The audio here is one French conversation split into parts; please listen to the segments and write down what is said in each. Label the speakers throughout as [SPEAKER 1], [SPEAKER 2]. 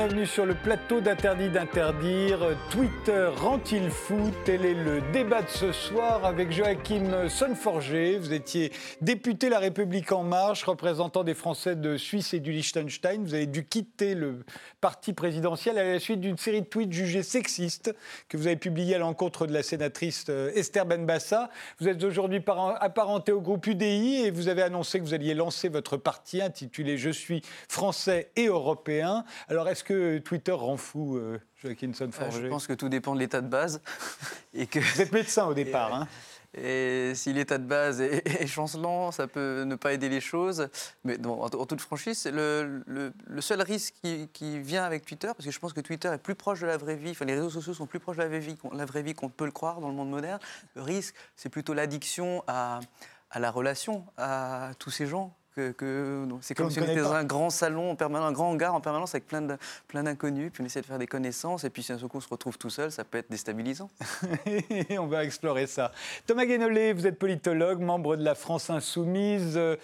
[SPEAKER 1] Bienvenue sur le plateau d'Interdit d'interdire. Twitter rend-il fou? Tel est le débat de ce soir avec Joachim Sonforger. Vous étiez député La République En Marche, représentant des Français de Suisse et du Liechtenstein. Vous avez dû quitter le parti présidentiel à la suite d'une série de tweets jugés sexistes que vous avez publiés à l'encontre de la sénatrice euh, Esther Benbassa. Vous êtes aujourd'hui apparenté au groupe UDI et vous avez annoncé que vous alliez lancer votre parti intitulé Je suis français et européen. Alors, est-ce que Twitter rend fou, euh, Joaquinson
[SPEAKER 2] Je pense que tout dépend de l'état de base.
[SPEAKER 1] et que... Vous êtes médecin au départ, hein
[SPEAKER 2] et si l'état de base est, chancelant, ça peut ne pas aider les choses. Mais en, toute franchise, le, le, seul risque qui, vient avec Twitter, parce que je pense que Twitter est plus proche de la vraie vie, enfin les réseaux sociaux sont plus proches de la vraie vie, la vraie vie qu'on peut le croire dans le monde moderne. Le risque, c'est plutôt l'addiction à, à la relation, à tous ces gens que, c'est comme si on était dans un grand salon en permanence, un grand hangar en permanence avec plein, de, plein d'inconnus, puis on essaie de faire des connaissances, et puis si un coup on se retrouve tout seul, ça peut être déstabilisant.
[SPEAKER 1] on va explorer ça. Thomas Guénolé, vous êtes politologue, membre de la France Insoumise, euh,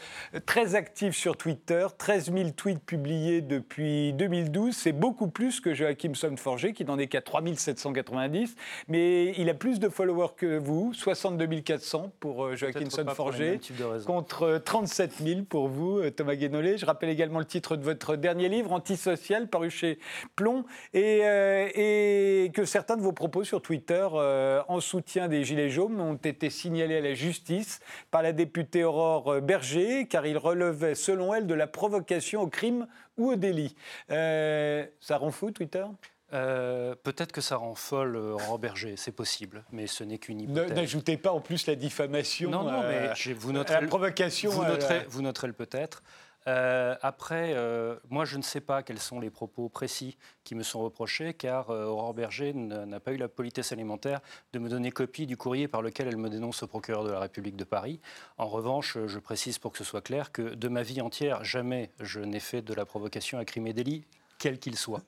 [SPEAKER 1] très actif sur Twitter, 13 000 tweets publiés depuis 2012, c'est beaucoup plus que Joachim Somforger, qui n'en est qu'à 3 790, mais il a plus de followers que vous, 62 400 pour euh, Joachim Somforger, contre 37 000 pour vous, euh, Thomas Guénolé. Je rappelle également le titre de votre dernier livre, Antisocial, paru chez Plomb, et, euh, que certains de vos propos sur Twitter euh, en soutien des Gilets jaunes ont été signalés à la justice par la députée Aurore Berger, car ils relevaient, selon elle, de la provocation au crime ou au délit. ça rend fou, Twitter?
[SPEAKER 3] Peut-être que ça rend folle en Berger, c'est possible, mais ce n'est qu'une hypothèse.
[SPEAKER 1] N'ajoutez pas en plus la diffamation.
[SPEAKER 3] Non, non, mais vous noterez,
[SPEAKER 1] la provocation.
[SPEAKER 3] Vous noterez, vous noterez le peut-être. Euh, après, euh, moi, je ne sais pas quels sont les propos précis qui me sont reprochés, car euh, Aurore Berger n'a pas eu la politesse alimentaire de me donner copie du courrier par lequel elle me dénonce au procureur de la République de Paris. En revanche, je précise pour que ce soit clair que de ma vie entière, jamais je n'ai fait de la provocation à crime et délit quel qu'il soit.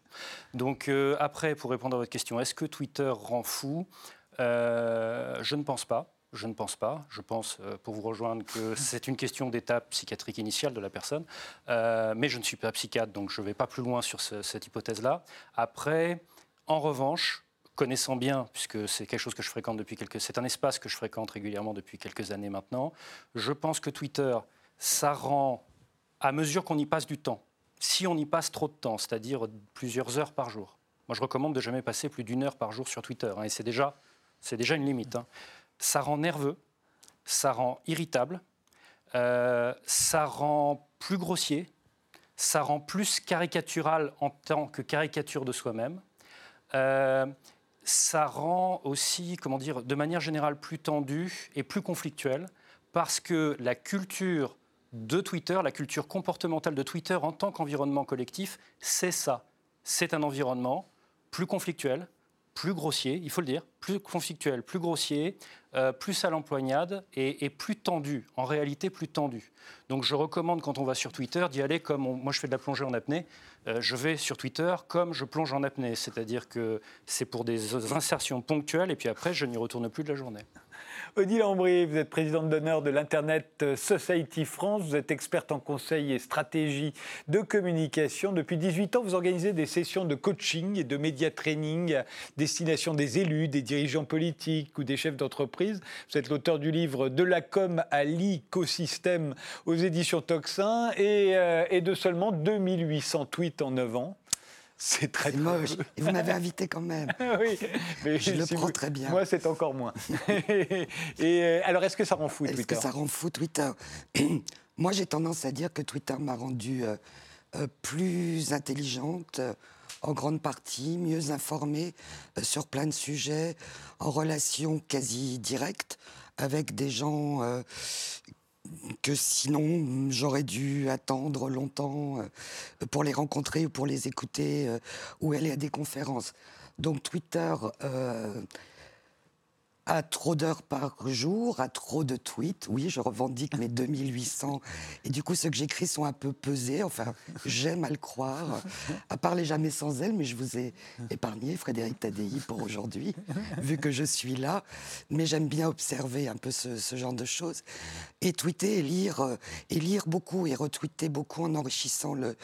[SPEAKER 3] Donc après, pour répondre à votre question, est-ce que Twitter rend fou? Je ne pense pas. Je ne pense pas. Je pense, euh, pour vous rejoindre, que c'est une question d'étape psychiatrique initiale de la personne. Euh, mais je ne suis pas psychiatre, donc je ne vais pas plus loin sur cette hypothèse-là. Après, en revanche, connaissant bien, puisque c'est quelque chose que je fréquente depuis quelques... C'est un espace que je fréquente régulièrement depuis quelques années maintenant, je pense que Twitter, ça rend, à mesure qu'on y passe du temps, si on y passe trop de temps, c'est-à-dire plusieurs heures par jour, moi je recommande de jamais passer plus d'une heure par jour sur Twitter, hein, et c'est déjà, c'est déjà une limite. Hein ça rend nerveux, ça rend irritable, euh, ça rend plus grossier, ça rend plus caricatural en tant que caricature de soi-même. Euh, ça rend aussi, comment dire, de manière générale plus tendu et plus conflictuel parce que la culture de Twitter, la culture comportementale de Twitter en tant qu'environnement collectif, c'est ça. C'est un environnement plus conflictuel, plus grossier, il faut le dire, plus conflictuel, plus grossier, euh, plus à l'empoignade et, plus tendu, en réalité plus tendu. Donc je recommande quand on va sur Twitter d'y aller comme moi je fais de la plongée en apnée, euh, je vais sur Twitter comme je plonge en apnée, c'est-à-dire que c'est pour des insertions ponctuelles et puis après je n'y retourne plus de la journée.
[SPEAKER 1] Odile Ambry, vous êtes présidente d'honneur de l'Internet Society France. Vous êtes experte en conseil et stratégie de communication. Depuis 18 ans, vous organisez des sessions de coaching et de média training à destination des élus, des dirigeants politiques ou des chefs d'entreprise. Vous êtes l'auteur du livre De la com à l'écosystème aux éditions Toxin et, euh, et de seulement 2800 tweets en 9 ans.
[SPEAKER 4] C'est très moche. Et vous m'avez invité quand même.
[SPEAKER 1] oui,
[SPEAKER 4] mais je le prends très bien.
[SPEAKER 1] Moi, c'est encore moins. et euh, alors, est-ce que ça rend fou Twitter
[SPEAKER 4] Est-ce que ça rend fou Twitter Moi, j'ai tendance à dire que Twitter m'a rendue euh, euh, plus intelligente, en grande partie, mieux informée sur plein de sujets, en relation quasi directe avec des gens que sinon j'aurais dû attendre longtemps euh, pour les rencontrer ou pour les écouter euh, ou aller à des conférences. Donc Twitter euh, à trop d'heures par jour, à trop de tweets. Oui, je revendique mes 2800. Et du coup, ceux que j'écris sont un peu pesés. Enfin, j'aime à le croire. À parler jamais sans elle, mais je vous ai épargné, Frédéric Tadei, pour aujourd'hui, vu que je suis là. Mais j'aime bien observer un peu ce, genre de choses. Et tweeter et lire, euh, lire beaucoup et retweeter beaucoup en enrichissant le,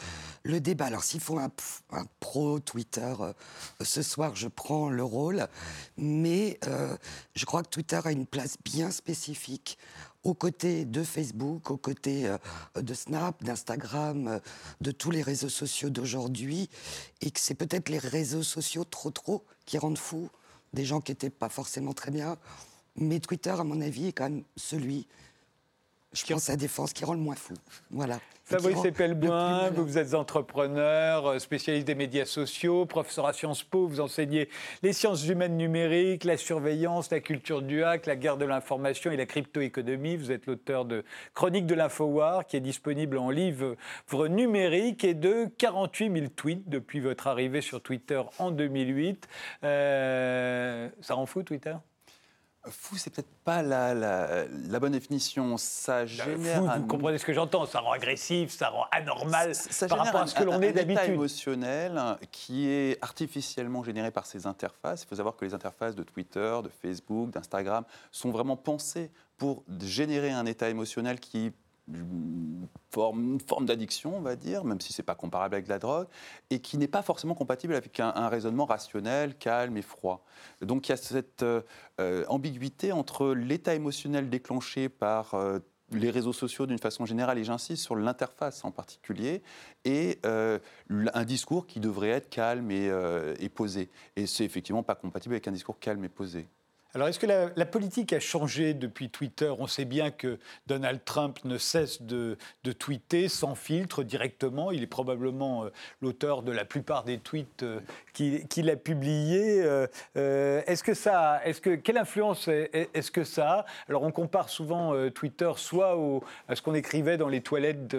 [SPEAKER 4] débat. Alors, s'il faut un, un pro Twitter, euh, ce soir, je prends le rôle. Mais euh, je crois que Twitter a une place bien spécifique aux côtés de Facebook, aux côtés euh, de Snap, d'Instagram, euh, de tous les réseaux sociaux d'aujourd'hui, et que c'est peut-être les réseaux sociaux trop trop qui rendent fous des gens qui n'étaient pas forcément très bien. Mais Twitter, à mon avis, est quand même celui je pense à Défense qui rend le moins fou. Voilà.
[SPEAKER 1] Fabrice Epelboin, vous, vous êtes entrepreneur, euh, spécialiste des médias sociaux, professeur à Sciences Po, vous enseignez les sciences humaines numériques, la surveillance, la culture du hack, la guerre de l'information et la crypto-économie. Vous êtes l'auteur de Chronique de l'Infowar, qui est disponible en livre numérique et de 48 000 tweets depuis votre arrivée sur Twitter en 2008. Euh, ça rend fou, Twitter?
[SPEAKER 5] Fou, c'est peut-être pas la, la, bonne définition. Ça génère.
[SPEAKER 1] Fou, Vous comprenez ce que j'entends Ça rend agressif, ça rend anormal ça, par rapport à ce que l'on est d'habitude.
[SPEAKER 5] Un état émotionnel qui est artificiellement généré par ces interfaces. Il faut savoir que les interfaces de Twitter, de Facebook, d'Instagram sont vraiment pensées pour générer un état émotionnel qui une forme, d'addiction, on va dire, même si ce n'est pas comparable avec la drogue, et qui n'est pas forcément compatible avec un, raisonnement rationnel, calme et froid. Donc il y a cette euh, euh, ambiguïté entre l'état émotionnel déclenché par euh, les réseaux sociaux d'une façon générale, et j'insiste sur l'interface en particulier, et un discours qui devrait être calme et, et posé. Et c'est effectivement pas compatible avec un discours calme et posé.
[SPEAKER 1] Alors, est-ce que la, politique a changé depuis Twitter? On sait bien que Donald Trump ne cesse de, tweeter sans filtre directement. Il est probablement euh, l'auteur de la plupart des tweets euh, qu'il a publiés. Euh, est-ce que ça, est-ce que quelle influence est-ce que ça a? Alors, on compare souvent Twitter soit à ce qu'on écrivait dans les toilettes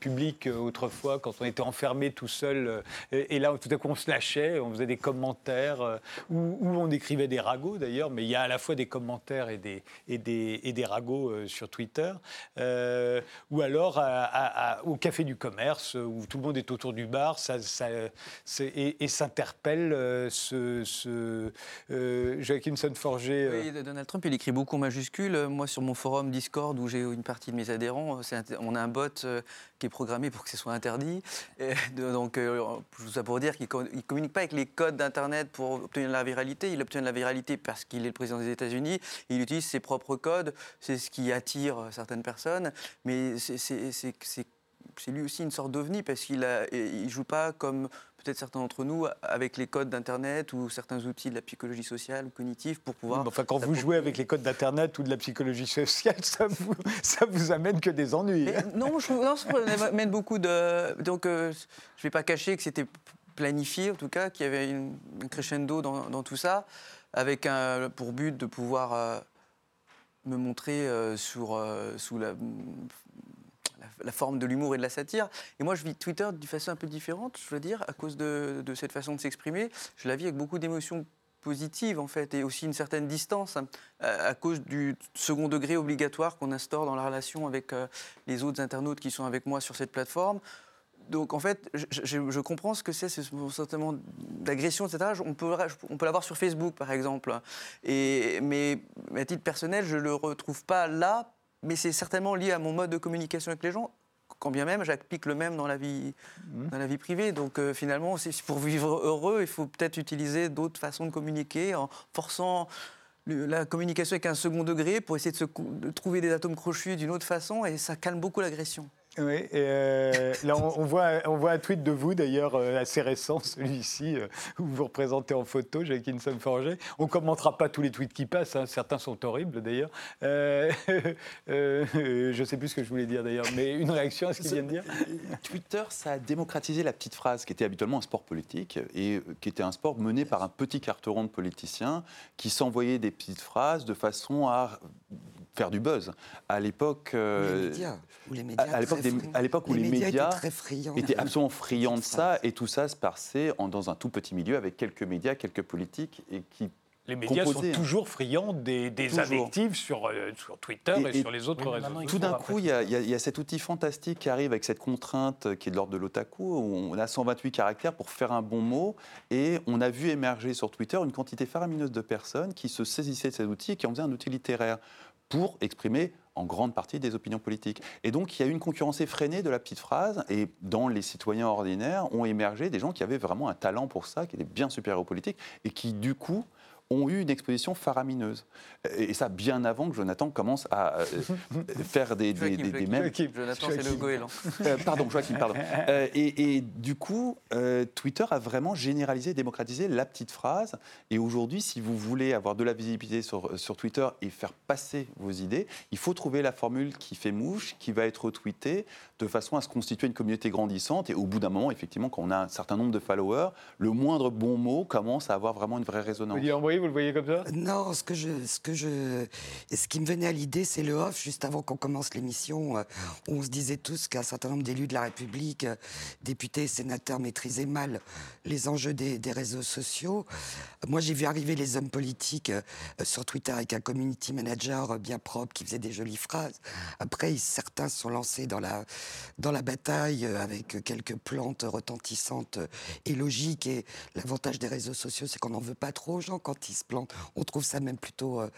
[SPEAKER 1] publiques autrefois, quand on était enfermé tout seul, et, là, tout à coup, on se lâchait, on faisait des commentaires, ou, on écrivait des ragots d'ailleurs mais il y a à la fois des commentaires et des, et des, et des ragots euh, sur Twitter, euh, ou alors au Café du Commerce, où tout le monde est autour du bar ça, et, s'interpelle euh, ce, ce Joachimson Forger.
[SPEAKER 2] Oui, Donald Trump, il écrit beaucoup en majuscules. Moi, sur mon forum Discord, où j'ai une partie de mes adhérents, on a un bot qui est programmé pour que ce soit interdit. Et donc, tout ça pour dire qu'il ne communique pas avec les codes d'Internet pour obtenir la viralité. Il obtient la viralité parce qu'il le président des États-Unis, il utilise ses propres codes, c'est ce qui attire certaines personnes, mais c'est lui aussi une sorte d'ovni parce qu'il ne joue pas comme peut-être certains d'entre nous avec les codes d'Internet ou certains outils de la psychologie sociale ou cognitive pour pouvoir...
[SPEAKER 1] enfin, quand vous jouez avec les codes d'Internet ou de la psychologie sociale, ça vous, ça vous amène que des ennuis.
[SPEAKER 2] Hein. non, je, non, ça amène beaucoup de... Donc, euh, je ne vais pas cacher que c'était planifié, en tout cas, qu'il y avait une, un crescendo dans, dans tout ça avec un, pour but de pouvoir euh, me montrer euh, sur, sous la, la, forme de l'humour et de la satire. Et moi, je vis Twitter d'une façon un peu différente, je veux dire, à cause de, de cette façon de s'exprimer. Je la vis avec beaucoup d'émotions positives, en fait, et aussi une certaine distance, hein, à, cause du second degré obligatoire qu'on instaure dans la relation avec les autres internautes qui sont avec moi sur cette plateforme donc en fait, je, comprends ce que c'est, ce sentiment d'agression, etc. On peut, on peut l'avoir sur Facebook, par exemple. Et, mais à titre personnel, je ne le retrouve pas là, mais c'est certainement lié à mon mode de communication avec les gens. Quand bien même, j'applique le même dans la vie, mmh. dans la vie privée. Donc euh, finalement, pour vivre heureux, il faut peut-être utiliser d'autres façons de communiquer en forçant la communication avec un second degré pour essayer de, se, de trouver des atomes crochus d'une autre façon et ça calme beaucoup l'agression.
[SPEAKER 1] Oui, euh, là on, voit, on voit un tweet de vous d'ailleurs euh, assez récent, celui-ci, euh, où vous représentez en photo, Jacqueline Forger. On ne commentera pas tous les tweets qui passent, hein, certains sont horribles d'ailleurs. je ne sais plus ce que je voulais dire d'ailleurs, mais une réaction à ce qu'il vient de dire
[SPEAKER 5] Twitter, ça a démocratisé la petite phrase, qui était habituellement un sport politique, et qui était un sport mené par un petit carteron de politiciens qui s'envoyaient des petites phrases de façon à faire du buzz. À l'époque,
[SPEAKER 4] euh, les médias, à,
[SPEAKER 5] l'époque où les, médias, étaient, absolument friands de ça, et tout ça se passait en, dans un tout petit milieu avec quelques médias, quelques politiques, et qui
[SPEAKER 1] Les médias
[SPEAKER 5] composé, hein.
[SPEAKER 1] sont toujours friands des, des
[SPEAKER 5] Toujours.
[SPEAKER 1] sur, euh, sur Twitter et,
[SPEAKER 5] Et- et-
[SPEAKER 1] sur les autres
[SPEAKER 3] Oui,
[SPEAKER 1] réseaux.
[SPEAKER 3] maintenant,
[SPEAKER 5] Tout d'un coup, il y, a, il y a- il y a cet outil fantastique qui arrive avec cette contrainte qui est de l'ordre de l'otaku. où On a 128 caractères pour faire un bon mot. Et on a vu émerger sur Twitter une quantité faramineuse de personnes qui se saisissaient de cet outil et qui en faisaient un outil littéraire pour exprimer en grande partie des opinions politiques. Et donc, il y a eu une concurrence effrénée de la petite phrase. Et dans les citoyens ordinaires ont émergé des gens qui avaient vraiment un talent pour ça, qui étaient bien supérieurs aux politiques et qui, du coup, ont eu une exposition faramineuse. Et ça, bien avant que Jonathan commence à euh, faire des, des, des- des.
[SPEAKER 2] Joachim. Jonathan, c'est le goéland.
[SPEAKER 5] Euh, pardon, Joachim, pardon. Euh, et, et du coup, euh, Twitter a vraiment généralisé, démocratisé la petite phrase. Et aujourd'hui, si vous voulez avoir de la visibilité sur, sur Twitter et faire passer vos idées, il faut trouver la formule qui fait mouche, qui va être retweetée, de façon à se constituer une communauté grandissante. Et au bout d'un moment, effectivement, quand on a un certain nombre de followers, le moindre bon mot commence à avoir vraiment une vraie résonance.
[SPEAKER 1] Vous, vous le voyez comme ça?
[SPEAKER 4] Non, ce que je, ce que je, ce qui me venait à l'idée, c'est le off juste avant qu'on commence l'émission, euh, où on se disait tous qu'un certain nombre d'élus de la République, euh, députés, sénateurs, maîtrisaient mal les enjeux des, réseaux sociaux. Moi, j'ai vu arriver les hommes politiques euh, sur Twitter avec un community manager euh, bien propre qui faisait des jolies phrases. Après, certains se sont lancés dans la, dans la bataille euh, avec quelques plantes retentissantes euh, et logiques. Et l'avantage des réseaux sociaux, c'est qu'on n'en veut pas trop aux gens quand On trouve ça même plutôt euh,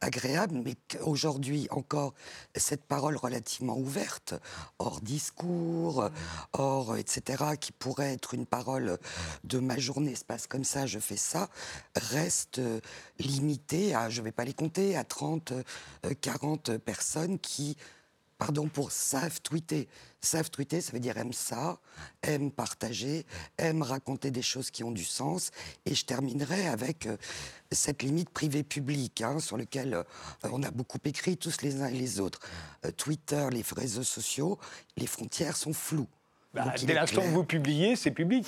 [SPEAKER 4] agréable. Mais qu'aujourd'hui, encore, cette parole relativement ouverte, hors discours, euh, hors, euh, etc., qui pourrait être une parole de ma journée se passe comme ça, je fais ça, reste euh, limitée à, je ne vais pas les compter, à 30, euh, 40 personnes qui pardon, pour savent tweeter. Savent tweeter, ça veut dire aiment ça, aiment partager, aiment raconter des choses qui ont du sens. Et je terminerai avec euh, cette limite privée-publique, hein, sur laquelle euh, on a beaucoup écrit tous les uns et les autres. Euh, Twitter, les réseaux sociaux, les frontières sont floues.
[SPEAKER 1] Bah, Dès l'instant où
[SPEAKER 4] clair-
[SPEAKER 1] vous publiez, c'est public.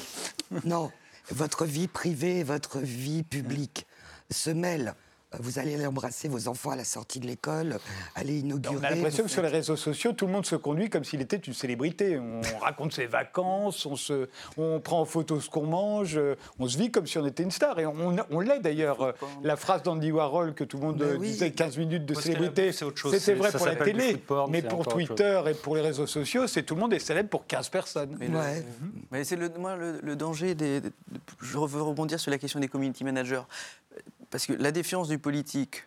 [SPEAKER 4] non, votre vie privée et votre vie publique se mêlent. Vous allez aller embrasser vos enfants à la sortie de l'école, aller inaugurer.
[SPEAKER 1] On a l'impression que sur les réseaux sociaux, tout le monde se conduit comme s'il était une célébrité. On raconte ses vacances, on, se, on prend en photo ce qu'on mange, euh, on se vit comme si on était une star. Et on, on l'est d'ailleurs. Euh, La phrase d'Andy Warhol que tout le monde euh,
[SPEAKER 4] oui.
[SPEAKER 1] disait 15 minutes de
[SPEAKER 3] Parce
[SPEAKER 1] célébrité,
[SPEAKER 3] bouffe, c'est autre chose.
[SPEAKER 1] c'était
[SPEAKER 3] C'est-
[SPEAKER 1] vrai
[SPEAKER 3] ça
[SPEAKER 1] pour la télé.
[SPEAKER 3] porn,
[SPEAKER 1] mais pour Twitter et pour les réseaux sociaux, c'est tout le monde est célèbre pour 15 personnes.
[SPEAKER 2] Mais,
[SPEAKER 4] Ouais.
[SPEAKER 2] mais c'est le, moi le, le danger des, des- Je veux rebondir sur la question des community managers. Parce que la défiance du politique,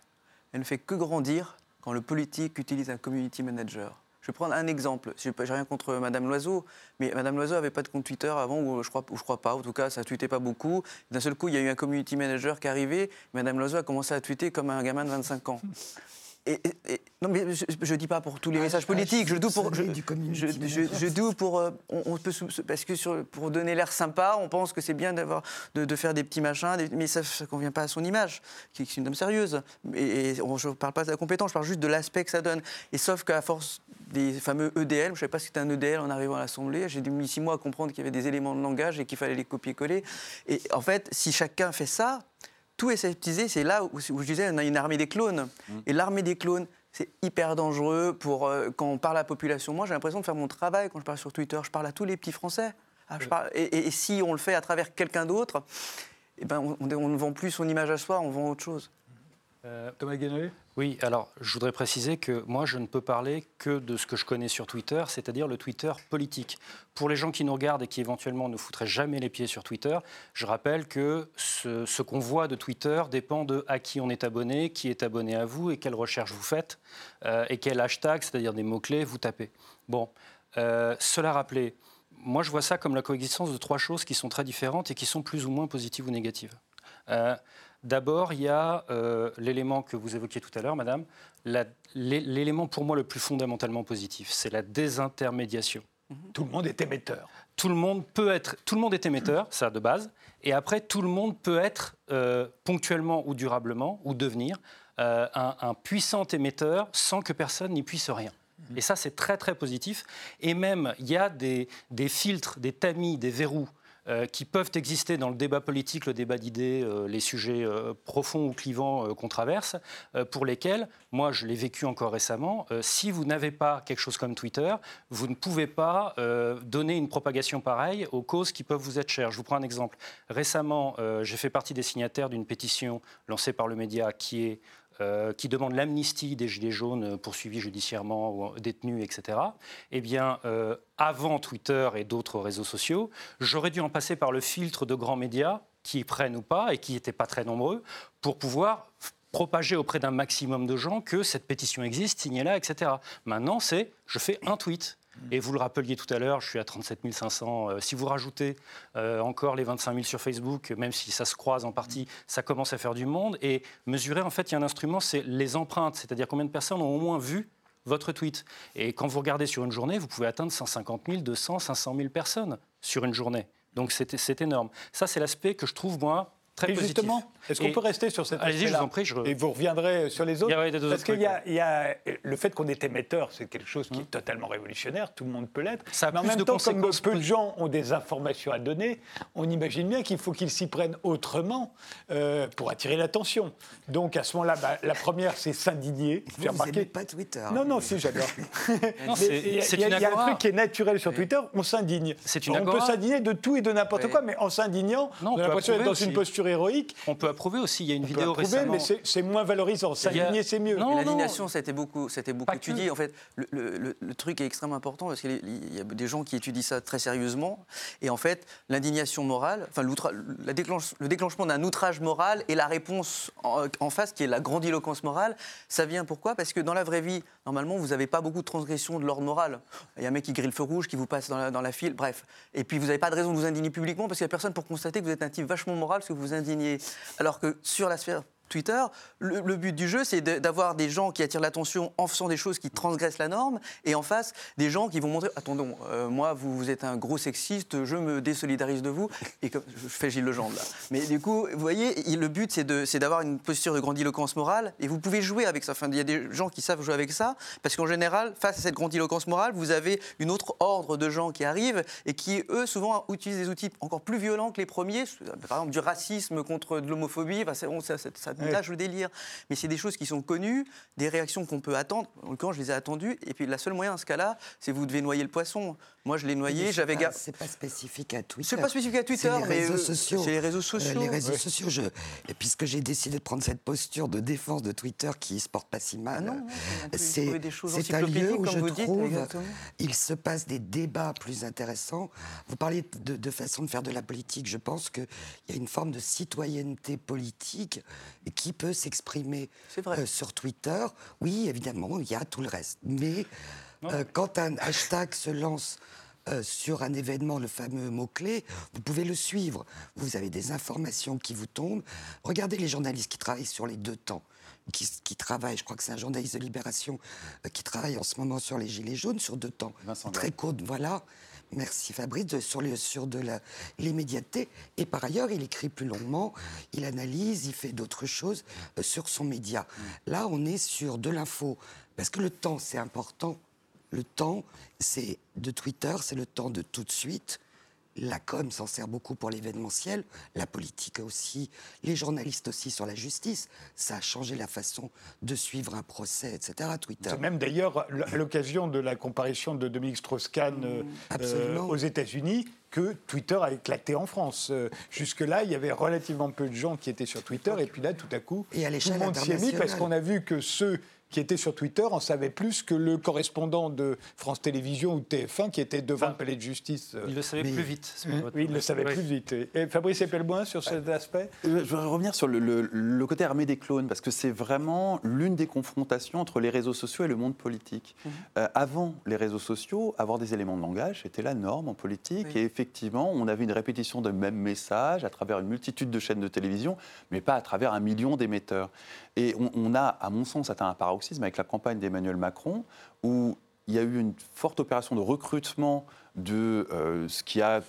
[SPEAKER 2] elle ne fait que grandir quand le politique utilise un community manager. Je vais prendre un exemple. Je n'ai rien contre Madame Loiseau, mais Madame Loiseau n'avait pas de compte Twitter avant, ou je crois, crois pas. En tout cas, ça ne tweetait pas beaucoup. D'un seul coup, il y a eu un community manager qui est arrivé. Madame Loiseau a commencé à tweeter comme un gamin de 25 ans. Et, et- et- non, mais je ne dis pas pour tous les
[SPEAKER 4] Ah,
[SPEAKER 2] messages
[SPEAKER 4] ah,
[SPEAKER 2] politiques. Je, dis pour, je, je- dis pour. euh, on, on peut parce que sur- pour donner l'air sympa, on pense que c'est bien d'avoir de, de faire des petits machins, des- mais ça ne convient pas à son image, qui est une dame sérieuse. Et, et on- je ne parle pas de la compétence, je parle juste de l'aspect que ça donne. Et sauf qu'à force des fameux EDL, je ne savais pas si c'était un EDL en arrivant à l'Assemblée, j'ai mis six mois à comprendre qu'il y avait des éléments de langage et qu'il fallait les copier-coller. Et en fait, si chacun fait ça, tout est sceptisé. C'est là où, où je disais, on a une armée des clones. Et l'armée des clones, c'est hyper dangereux pour euh, quand on parle à la population. Moi, j'ai l'impression de faire mon travail quand je parle sur Twitter. Je parle à tous les petits Français. Ah, je parle- et, et- et si on le fait à travers quelqu'un d'autre, eh ben, on, on ne vend plus son image à soi, on vend autre chose.
[SPEAKER 3] Euh,
[SPEAKER 1] Thomas Guénolé?
[SPEAKER 3] Oui, alors je voudrais préciser que moi je ne peux parler que de ce que je connais sur Twitter, c'est-à-dire le Twitter politique. Pour les gens qui nous regardent et qui éventuellement ne foutraient jamais les pieds sur Twitter, je rappelle que ce, qu'on voit de Twitter dépend de à qui on est abonné, qui est abonné à vous et quelles recherches vous faites euh, et quel hashtag, c'est-à-dire des mots-clés, vous tapez. Bon, euh, cela rappelé, moi je vois ça comme la coexistence de trois choses qui sont très différentes et qui sont plus ou moins positives ou négatives. Euh, D'abord, il y a euh, l'élément que vous évoquiez tout à l'heure, Madame, l'élément pour moi le plus fondamentalement positif, c'est la désintermédiation.
[SPEAKER 1] Tout le monde est émetteur.
[SPEAKER 3] Tout le monde peut être, tout le monde est émetteur, ça de base, et après tout le monde peut être euh, ponctuellement ou durablement ou devenir euh, un, un puissant émetteur sans que personne n'y puisse rien. Et ça, c'est très très positif. Et même, il y a des, des filtres, des tamis, des verrous euh, qui peuvent exister dans le débat politique, le débat d'idées, euh, les sujets euh, profonds ou clivants qu'on traverse, pour lesquels, moi je l'ai vécu encore récemment, si vous n'avez pas quelque chose comme Twitter, vous ne pouvez pas donner une propagation pareille aux causes qui peuvent vous être chères. Je vous prends un exemple. Récemment, j'ai fait partie des signataires d'une pétition lancée par le média qui est euh, qui demande l'amnistie des Gilets jaunes poursuivis judiciairement ou détenus, etc., eh bien, euh, avant Twitter et d'autres réseaux sociaux, j'aurais dû en passer par le filtre de grands médias qui prennent ou pas et qui n'étaient pas très nombreux pour pouvoir propager auprès d'un maximum de gens que cette pétition existe, signez-la, etc. Maintenant, c'est je fais un tweet. Et vous le rappeliez tout à l'heure, je suis à 37 500. Euh, si vous rajoutez euh, encore les 25 000 sur Facebook, même si ça se croise en partie, ça commence à faire du monde. Et mesurer, en fait, il y a un instrument, c'est les empreintes, c'est-à-dire combien de personnes ont au moins vu votre tweet. Et quand vous regardez sur une journée, vous pouvez atteindre 150 000, 200, 500 000 personnes sur une journée. Donc c'est énorme. Ça, c'est l'aspect que je trouve, moi, Très
[SPEAKER 1] et justement, est-ce qu'on peut rester sur cette
[SPEAKER 3] Allez-y, je vous en prie.
[SPEAKER 1] Et vous reviendrez sur les autres. Parce qu'il y, a le fait qu'on est émetteur, c'est quelque chose qui est totalement révolutionnaire, tout le monde peut l'être. Mais en même temps, comme peu de gens ont des informations à donner, on imagine bien qu'il faut qu'ils s'y prennent autrement euh, pour attirer l'attention. Donc à ce moment-là, bah, la première, c'est s'indigner.
[SPEAKER 4] Vous n'aimez pas Twitter
[SPEAKER 1] Non, non, si, j'adore. Il y, a un truc qui est naturel sur Twitter, on s'indigne. On peut s'indigner de tout et de n'importe quoi, mais en s'indignant, on a l'impression d'être dans une posture héroïque.
[SPEAKER 3] On peut approuver aussi. Il y a une vidéo approuver, récemment.
[SPEAKER 1] mais c'est moins valorisant. S'aligner, c'est mieux.
[SPEAKER 2] L'indignation, ça a été beaucoup, ça beaucoup étudié. En fait, le, truc est extrêmement important parce qu'il y a des gens qui étudient ça très sérieusement. Et en fait, l'indignation morale, enfin, déclenche, le déclenchement d'un outrage moral et la réponse en, face, qui est la grandiloquence morale, ça vient pourquoi? Parce que dans la vraie vie, normalement, vous n'avez pas beaucoup de transgressions de l'ordre moral. Il y a un mec qui grille le feu rouge, qui vous passe dans la, dans la file, bref. Et puis, vous n'avez pas de raison de vous indigner publiquement parce qu'il n'y a personne pour constater que vous êtes un type vachement moral parce que vous indigner. Alors que sur la sphère Twitter, le, but du jeu, c'est d'avoir des gens qui attirent l'attention en faisant des choses qui transgressent la norme, et en face, des gens qui vont montrer Attendons, euh, moi, vous, vous, êtes un gros sexiste, je me désolidarise de vous, et comme, je fais Gilles Legendre là. Mais du coup, vous voyez, le but, c'est d'avoir une posture de grandiloquence morale, et vous pouvez jouer avec ça. Enfin, il y a des gens qui savent jouer avec ça, parce qu'en général, face à cette grandiloquence morale, vous avez une autre ordre de gens qui arrivent, et qui, eux, souvent utilisent des outils encore plus violents que les premiers, par exemple du racisme contre de l'homophobie, ça, lâche le délire. Mais c'est des choses qui sont connues, des réactions qu'on peut attendre. Quand je les ai attendues. Et puis, la seule moyen, dans ce cas-là, c'est vous devez noyer le poisson. Moi, je l'ai noyé, j'avais
[SPEAKER 4] gardé. C'est pas spécifique à Twitter.
[SPEAKER 2] C'est pas spécifique à Twitter,
[SPEAKER 4] les réseaux sociaux.
[SPEAKER 2] C'est les réseaux sociaux.
[SPEAKER 4] les réseaux sociaux. Je... Et puisque j'ai décidé de prendre cette posture de défense de Twitter qui se porte pas si mal, ah c'est un lieu où je trouve il se passe des débats plus intéressants. Vous parliez de, de façon de faire de la politique. Je pense qu'il y a une forme de citoyenneté politique qui peut s'exprimer euh, sur Twitter. Oui, évidemment, il y a tout le reste. Mais euh, quand un hashtag se lance euh, sur un événement, le fameux mot-clé, vous pouvez le suivre. Vous avez des informations qui vous tombent. Regardez les journalistes qui travaillent sur les deux temps. Qui, qui travaille, je crois que c'est un journaliste de Libération qui travaille en ce moment sur les Gilets jaunes, sur deux temps. Très court, voilà. Merci Fabrice, sur, le, sur de l'immédiateté. Et par ailleurs, il écrit plus longuement, il analyse, il fait d'autres choses euh, sur son média. Mm. Là, on est sur de l'info. Parce que le temps, c'est important. Le temps, c'est de Twitter, c'est le temps de tout de suite. La com s'en sert beaucoup pour l'événementiel, la politique aussi, les journalistes aussi sur la justice. Ça a changé la façon de suivre un procès, etc. Twitter.
[SPEAKER 1] C'est même d'ailleurs à l'occasion de la comparution de Dominique Strauss-Kahn euh, euh, aux États-Unis que Twitter a éclaté en France. Euh, jusque-là, il y avait relativement peu de gens qui étaient sur Twitter, et puis là, tout à coup,
[SPEAKER 4] et
[SPEAKER 1] tout le monde s'y est mis parce qu'on a vu que ceux qui était sur Twitter en savait plus que le correspondant de France Télévisions ou TF1 qui était devant le palais de justice.
[SPEAKER 3] Il le savait plus vite.
[SPEAKER 1] Oui, il le savait plus vite. Et Fabrice Epelboin sur cet aspect
[SPEAKER 5] euh, Je voudrais revenir sur le, côté armé des clones, parce que c'est vraiment l'une des confrontations entre les réseaux sociaux et le monde politique. Mhm. Euh, avant les réseaux sociaux, avoir des éléments de langage était la norme en politique. Et effectivement, on avait une répétition d'un même message à travers une multitude de chaînes de télévision, mais pas à travers un million d'émetteurs. Et on, a, à mon sens, atteint un paroxysme avec la campagne d'Emmanuel Macron, où il y a eu une forte opération de recrutement de euh, ce qui a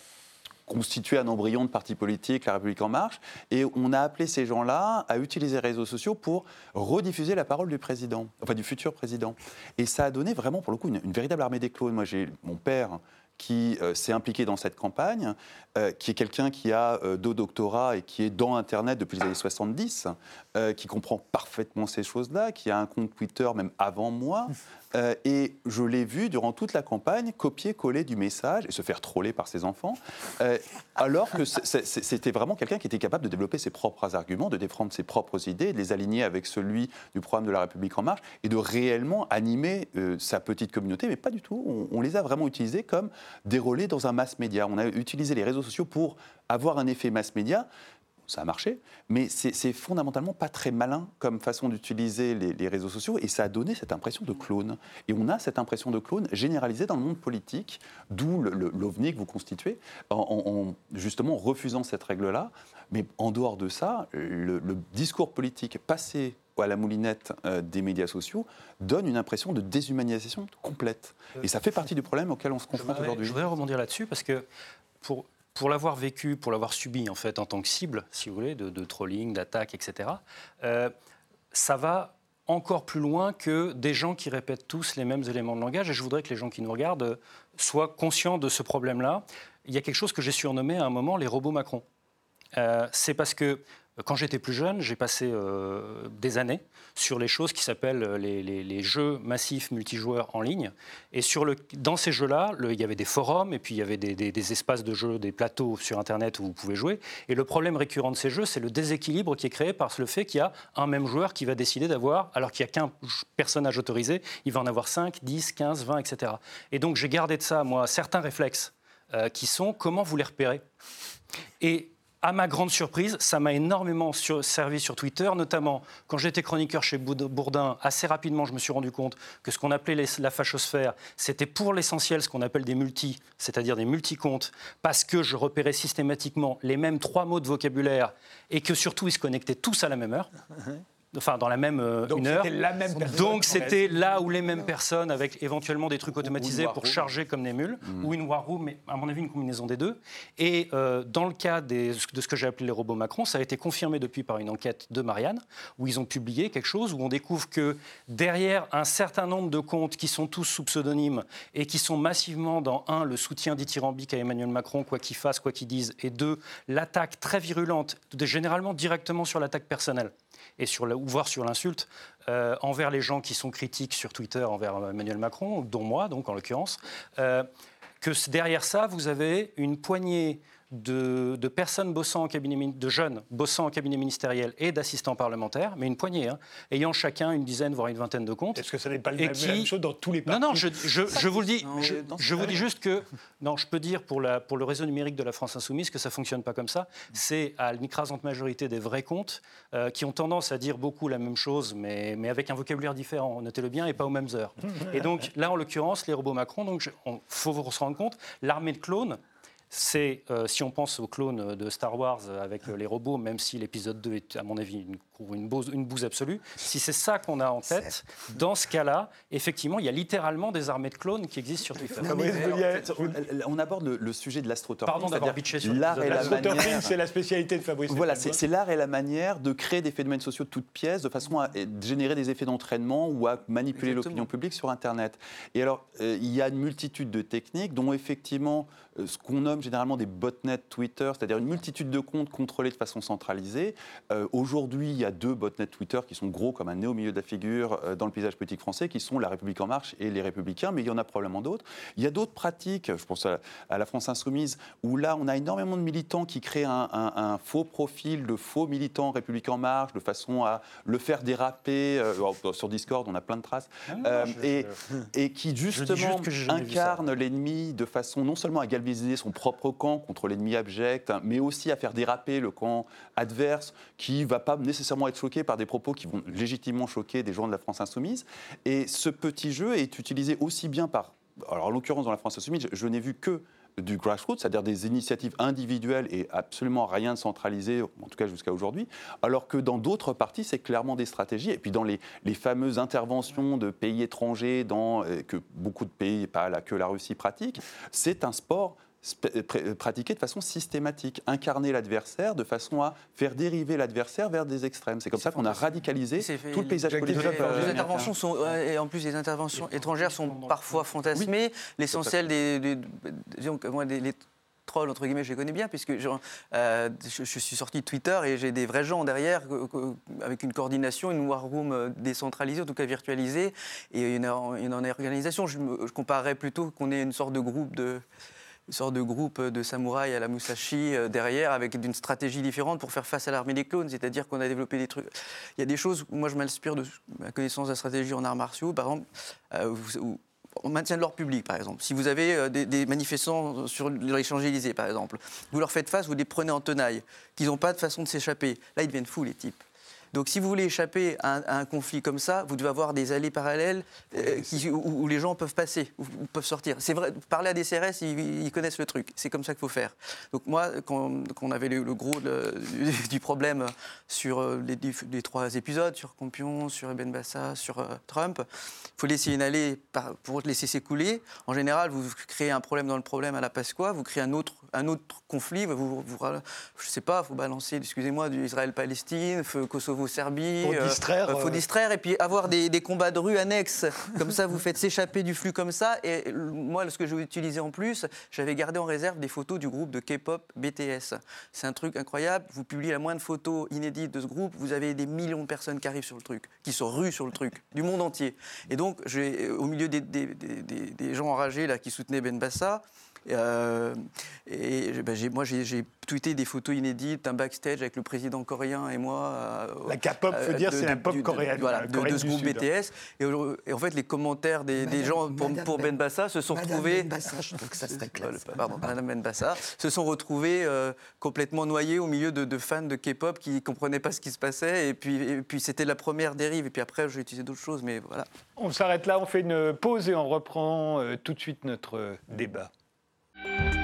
[SPEAKER 5] constitué un embryon de parti politique, La République en marche, et on a appelé ces gens-là à utiliser les réseaux sociaux pour rediffuser la parole du président, enfin du futur président. Et ça a donné vraiment, pour le coup, une, une véritable armée des clones. Moi, j'ai mon père qui euh, s'est impliqué dans cette campagne, euh, qui est quelqu'un qui a euh, deux doctorats et qui est dans Internet depuis les années 70, qui comprend parfaitement ces choses-là, qui a un compte Twitter même avant moi. et je l'ai vu durant toute la campagne copier-coller du message et se faire troller par ses enfants, alors que c'était vraiment quelqu'un qui était capable de développer ses propres arguments, de défendre ses propres idées, de les aligner avec celui du programme de la République en marche et de réellement animer sa petite communauté, mais pas du tout. On, on les a vraiment utilisés comme des relais dans un mass média. On a utilisé les réseaux sociaux pour avoir un effet mass média. Ça a marché, mais c'est fondamentalement pas très malin comme façon d'utiliser les, réseaux sociaux et ça a donné cette impression de clone. Et on a cette impression de clone généralisée dans le monde politique, d'où l'OVNI que vous constituez, en, justement refusant cette règle-là. Mais en dehors de ça, le, le discours politique passé à la moulinette euh, des médias sociaux donne une impression de déshumanisation complète. Et ça fait partie du problème auquel on se confronte aujourd'hui.
[SPEAKER 3] Je voudrais rebondir là-dessus parce que pour, pour l'avoir vécu, pour l'avoir subi en fait en tant que cible, si vous voulez, de, trolling, d'attaque, etc., euh, ça va encore plus loin que des gens qui répètent tous les mêmes éléments de langage. Et je voudrais que les gens qui nous regardent soient conscients de ce problème-là. Il y a quelque chose que j'ai surnommé à un moment les robots Macron. Euh, c'est parce que quand j'étais plus jeune, j'ai passé euh, des années sur les choses qui s'appellent euh, les, jeux massifs multijoueurs en ligne. Et sur le, dans ces jeux-là, il y avait des forums et puis il y avait des, espaces de jeux, des plateaux sur Internet où vous pouvez jouer. Et le problème récurrent de ces jeux, c'est le déséquilibre qui est créé par le fait qu'il y a un même joueur qui va décider d'avoir, alors qu'il n'y a qu'un personnage autorisé, il va en avoir 5, 10, 15, 20, etc. Et donc j'ai gardé de ça, moi, certains réflexes euh, qui sont comment vous les repérez? Et à ma grande surprise, ça m'a énormément servi sur Twitter, notamment quand j'étais chroniqueur chez Bourdin. Assez rapidement, je me suis rendu compte que ce qu'on appelait la fachosphère, c'était pour l'essentiel ce qu'on appelle des multi, c'est-à-dire des multicomptes, parce que je repérais systématiquement les mêmes trois mots de vocabulaire et que surtout ils se connectaient tous à la même heure enfin dans la même euh,
[SPEAKER 1] Donc,
[SPEAKER 3] une heure.
[SPEAKER 1] La même
[SPEAKER 3] Donc c'était là où les mêmes personnes, avec éventuellement des trucs automatisés pour charger comme des mules, mm. ou une war room, mais à mon avis une combinaison des deux. Et euh, dans le cas des, de ce que j'ai appelé les robots Macron, ça a été confirmé depuis par une enquête de Marianne, où ils ont publié quelque chose où on découvre que derrière un certain nombre de comptes qui sont tous sous pseudonyme et qui sont massivement dans un le soutien dithyrambique à Emmanuel Macron, quoi qu'il fasse, quoi qu'il dise, et deux l'attaque très virulente, généralement directement sur l'attaque personnelle et sur voire sur l'insulte euh, envers les gens qui sont critiques sur Twitter envers Emmanuel Macron, dont moi donc en l'occurrence, euh, que derrière ça vous avez une poignée de, personnes bossant en cabinet, de jeunes bossant en cabinet ministériel et d'assistants parlementaires, mais une poignée, hein, ayant chacun une dizaine voire une vingtaine de comptes.
[SPEAKER 1] Est-ce que ça n'est pas la même chose dans tous les partis
[SPEAKER 3] Non, non, je, je, vous le dis, je, vous dis juste que, non, je peux dire pour, la, pour le réseau numérique de la France insoumise que ça fonctionne pas comme ça. C'est à l'écrasante majorité des vrais comptes euh, qui ont tendance à dire beaucoup la même chose, mais, mais avec un vocabulaire différent, notez-le bien, et pas aux mêmes heures. Et donc là, en l'occurrence, les robots Macron, donc il faut vous rendre compte, l'armée de clones c'est, euh, si on pense au clone de Star Wars avec euh, les robots, même si l'épisode 2 est, à mon avis, une, une, bouse, une bouse absolue, si c'est ça qu'on a en tête, dans ce cas-là, effectivement, il y a littéralement des armées de clones qui existent sur Twitter.
[SPEAKER 5] on aborde le, sujet de l'astroturfing.
[SPEAKER 3] Pardon d'avoir bitché sur
[SPEAKER 5] l'art et la manière.
[SPEAKER 1] c'est la spécialité de Fabrice.
[SPEAKER 5] Voilà, c'est l'art et la manière de créer des phénomènes sociaux de toutes pièces de façon à générer des effets d'entraînement ou à manipuler l'opinion publique sur Internet. Et alors, euh, il y a une multitude de techniques dont effectivement euh, ce qu'on nomme généralement des botnets Twitter, c'est-à-dire une multitude de comptes contrôlés de façon centralisée. Euh, aujourd'hui, il y a deux botnets Twitter qui sont gros comme un nez au milieu de la figure euh, dans le paysage politique français, qui sont La République En Marche et Les Républicains, mais il y en a probablement d'autres. Il y a d'autres pratiques, je pense à, la France Insoumise, où là, on a énormément de militants qui créent un, faux profil de faux militants République En Marche, de façon à le faire déraper. sur Discord, on a plein de traces. Ah et, et, qui, justement, incarne l'ennemi de façon non seulement à galvaniser son propre camp contre l'ennemi abject, hein, mais aussi à faire déraper le camp adverse qui ne va pas nécessairement être choqué par des propos qui vont légitimement choquer des gens de la France insoumise. Et ce petit jeu est utilisé aussi bien par, alors en l'occurrence dans la France insoumise, je n'ai vu que du grassroots, c'est-à-dire des initiatives individuelles et absolument rien de centralisé, en tout cas jusqu'à aujourd'hui, alors que dans d'autres parties, c'est clairement des stratégies. Et puis dans les, fameuses interventions de pays étrangers, dans, euh, que beaucoup de pays, pas là, que la Russie pratique, c'est un sport pratiquée de façon systématique, incarner l'adversaire de façon à faire dériver l'adversaire vers des extrêmes. C'est comme ça qu'on a radicalisé tout le paysage politique.
[SPEAKER 2] Les interventions sont, et en plus les interventions étrangères sont parfois fantasmées. L'essentiel des, disons que moi, des, les trolls, entre guillemets, je les connais bien, puisque je, euh, je, suis sorti de Twitter et j'ai des vrais gens derrière, avec une coordination, une war room euh, décentralisée, en tout cas virtualisée, et une, une, organisation. Je, je comparerais plutôt qu'on ait une sorte de groupe de une sorte de groupe de samouraïs à la Musashi euh, derrière, avec une stratégie différente pour faire face à l'armée des clones. C'est-à-dire qu'on a développé des trucs. Il y a des choses où moi je m'inspire de ma connaissance de la stratégie en arts martiaux, par exemple, où, on maintient de l'ordre public, par exemple. Si vous avez euh, des, manifestants sur les Champs-Élysées, par exemple, vous leur faites face, vous les prenez en tenaille, qu'ils n'ont pas de façon de s'échapper. Là, ils deviennent fous, les types. Donc si vous voulez échapper à un, conflit comme ça, vous devez avoir des allées parallèles euh, où, les gens peuvent passer, ou peuvent sortir. C'est vrai, parler à des CRS, ils, connaissent le truc. C'est comme ça qu'il faut faire. Donc moi, quand, on avait le, gros du, problème sur euh, les, trois épisodes, sur Compion, sur Eben Bassa, sur euh, Trump, il faut laisser une allée pour laisser s'écouler. En général, vous créez un problème dans le problème à la Pasqua, vous créez un autre, un autre conflit, vous, vous, je sais pas, vous balancer, excusez-moi, du Israël-Palestine, Kosovo Serbie.
[SPEAKER 1] Pour euh, distraire.
[SPEAKER 2] Il faut euh, distraire et puis avoir des, combats de rue annexes. comme ça, vous faites s'échapper du flux comme ça. Et moi, ce que je vais utiliser en plus, j'avais gardé en réserve des photos du groupe de K-pop BTS. C'est un truc incroyable. Vous publiez la moindre photo inédite de ce groupe, vous avez des millions de personnes qui arrivent sur le truc, qui sont rues sur le truc, du monde entier. Et donc, au milieu des, des, gens enragés là, qui soutenaient Ben Bassa, euh, et ben, moi, j'ai tweeté des photos inédites d'un backstage avec le président coréen et moi.
[SPEAKER 1] Euh, la K-pop, faut dire, c'est la pop coréenne.
[SPEAKER 2] Voilà, de, ce groupe BTS. Et, en fait, les commentaires des, gens pour, Ben Bassa se sont retrouvés. Ben
[SPEAKER 4] Bassa, je trouve que ça serait classe.
[SPEAKER 2] Pardon, Madame Ben Bassa, se sont retrouvés euh, complètement noyés au milieu de, fans de K-pop qui ne comprenaient pas ce qui se passait. Et puis, et puis c'était la première dérive. Et puis après, j'ai utilisé d'autres choses, mais voilà.
[SPEAKER 1] On s'arrête là, on fait une pause et on reprend tout de suite notre débat. Thank you.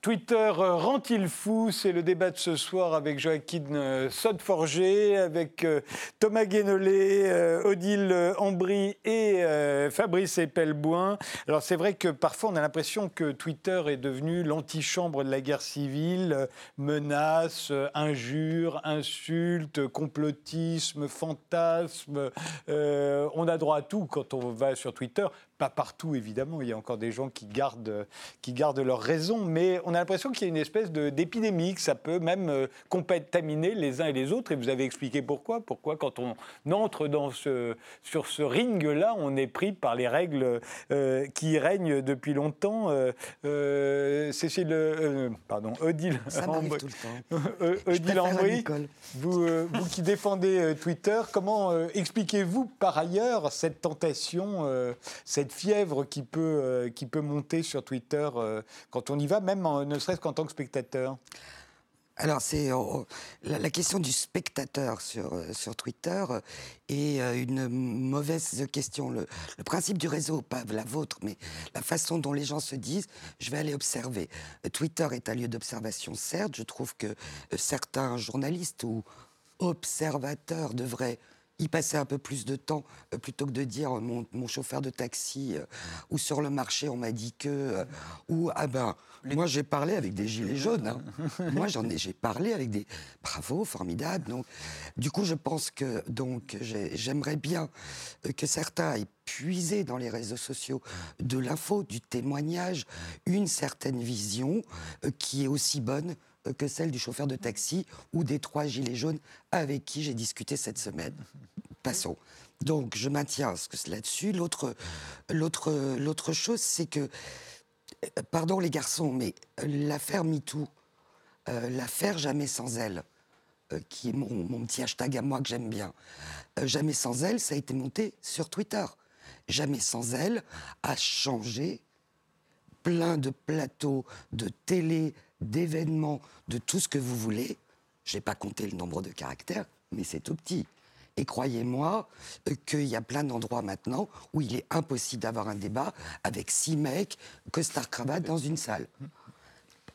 [SPEAKER 1] Twitter euh, rend-il fou? C'est le débat de ce soir avec Joaquin euh, Sodforger, avec euh, Thomas Guénolé, Odile Ambry et Fabrice Epelboin. Alors c'est vrai que parfois on a l'impression que Twitter est devenu l'antichambre de la guerre civile, menaces, injures, insultes, complotisme, fantasmes. on a droit à tout quand on va sur Twitter. Pas partout, évidemment, il y a encore des gens qui gardent, qui gardent leur raison, mais on a l'impression qu'il y a une espèce d'épidémie, que ça peut même euh, contaminer les uns et les autres, et vous avez expliqué pourquoi. Pourquoi, quand on entre dans ce, sur ce ring-là, on est pris par les règles euh, qui règnent depuis longtemps. Euh, Cécile, pardon, Odile Odile vous, vous qui défendez Twitter, comment expliquez-vous par ailleurs cette tentation, cette fièvre qui peut, euh, qui peut monter sur Twitter euh, quand on y va, même ne serait-ce qu'en tant que spectateur
[SPEAKER 4] alors, c'est oh, oh, la, question du spectateur sur, euh, sur Twitter est une mauvaise question. Le, principe du réseau, pas la vôtre, mais la façon dont les gens se disent, je vais aller observer. Twitter est un lieu d'observation, certes. Je trouve que certains journalistes ou observateurs devraient y passer un peu plus de temps euh, plutôt que de dire euh, mon, chauffeur de taxi euh, ou sur le marché on m'a dit que ou ah ben moi j'ai parlé avec des gilets jaunes hein. moi j'en ai j'ai parlé avec des bravo formidable donc du coup je pense que donc j'aimerais bien que certains aient puisé dans les réseaux sociaux de l'info du témoignage une certaine vision qui est aussi bonne que celle du chauffeur de taxi ou des trois gilets jaunes avec qui j'ai discuté cette semaine. Passons. Donc je maintiens là-dessus. L'autre, l'autre, l'autre chose, c'est que, pardon les garçons, mais l'affaire MeToo, euh, l'affaire Jamais sans elle, euh, qui est mon, petit hashtag à moi que j'aime bien, euh, Jamais sans elle, ça a été monté sur Twitter. Jamais sans elle a changé plein de plateaux, de télé, d'événements, de tout ce que vous voulez. Je n'ai pas compté le nombre de caractères, mais c'est tout petit. Et croyez-moi euh, qu'il y a plein d'endroits maintenant où il est impossible d'avoir un débat avec six mecs, costard cravate dans une salle.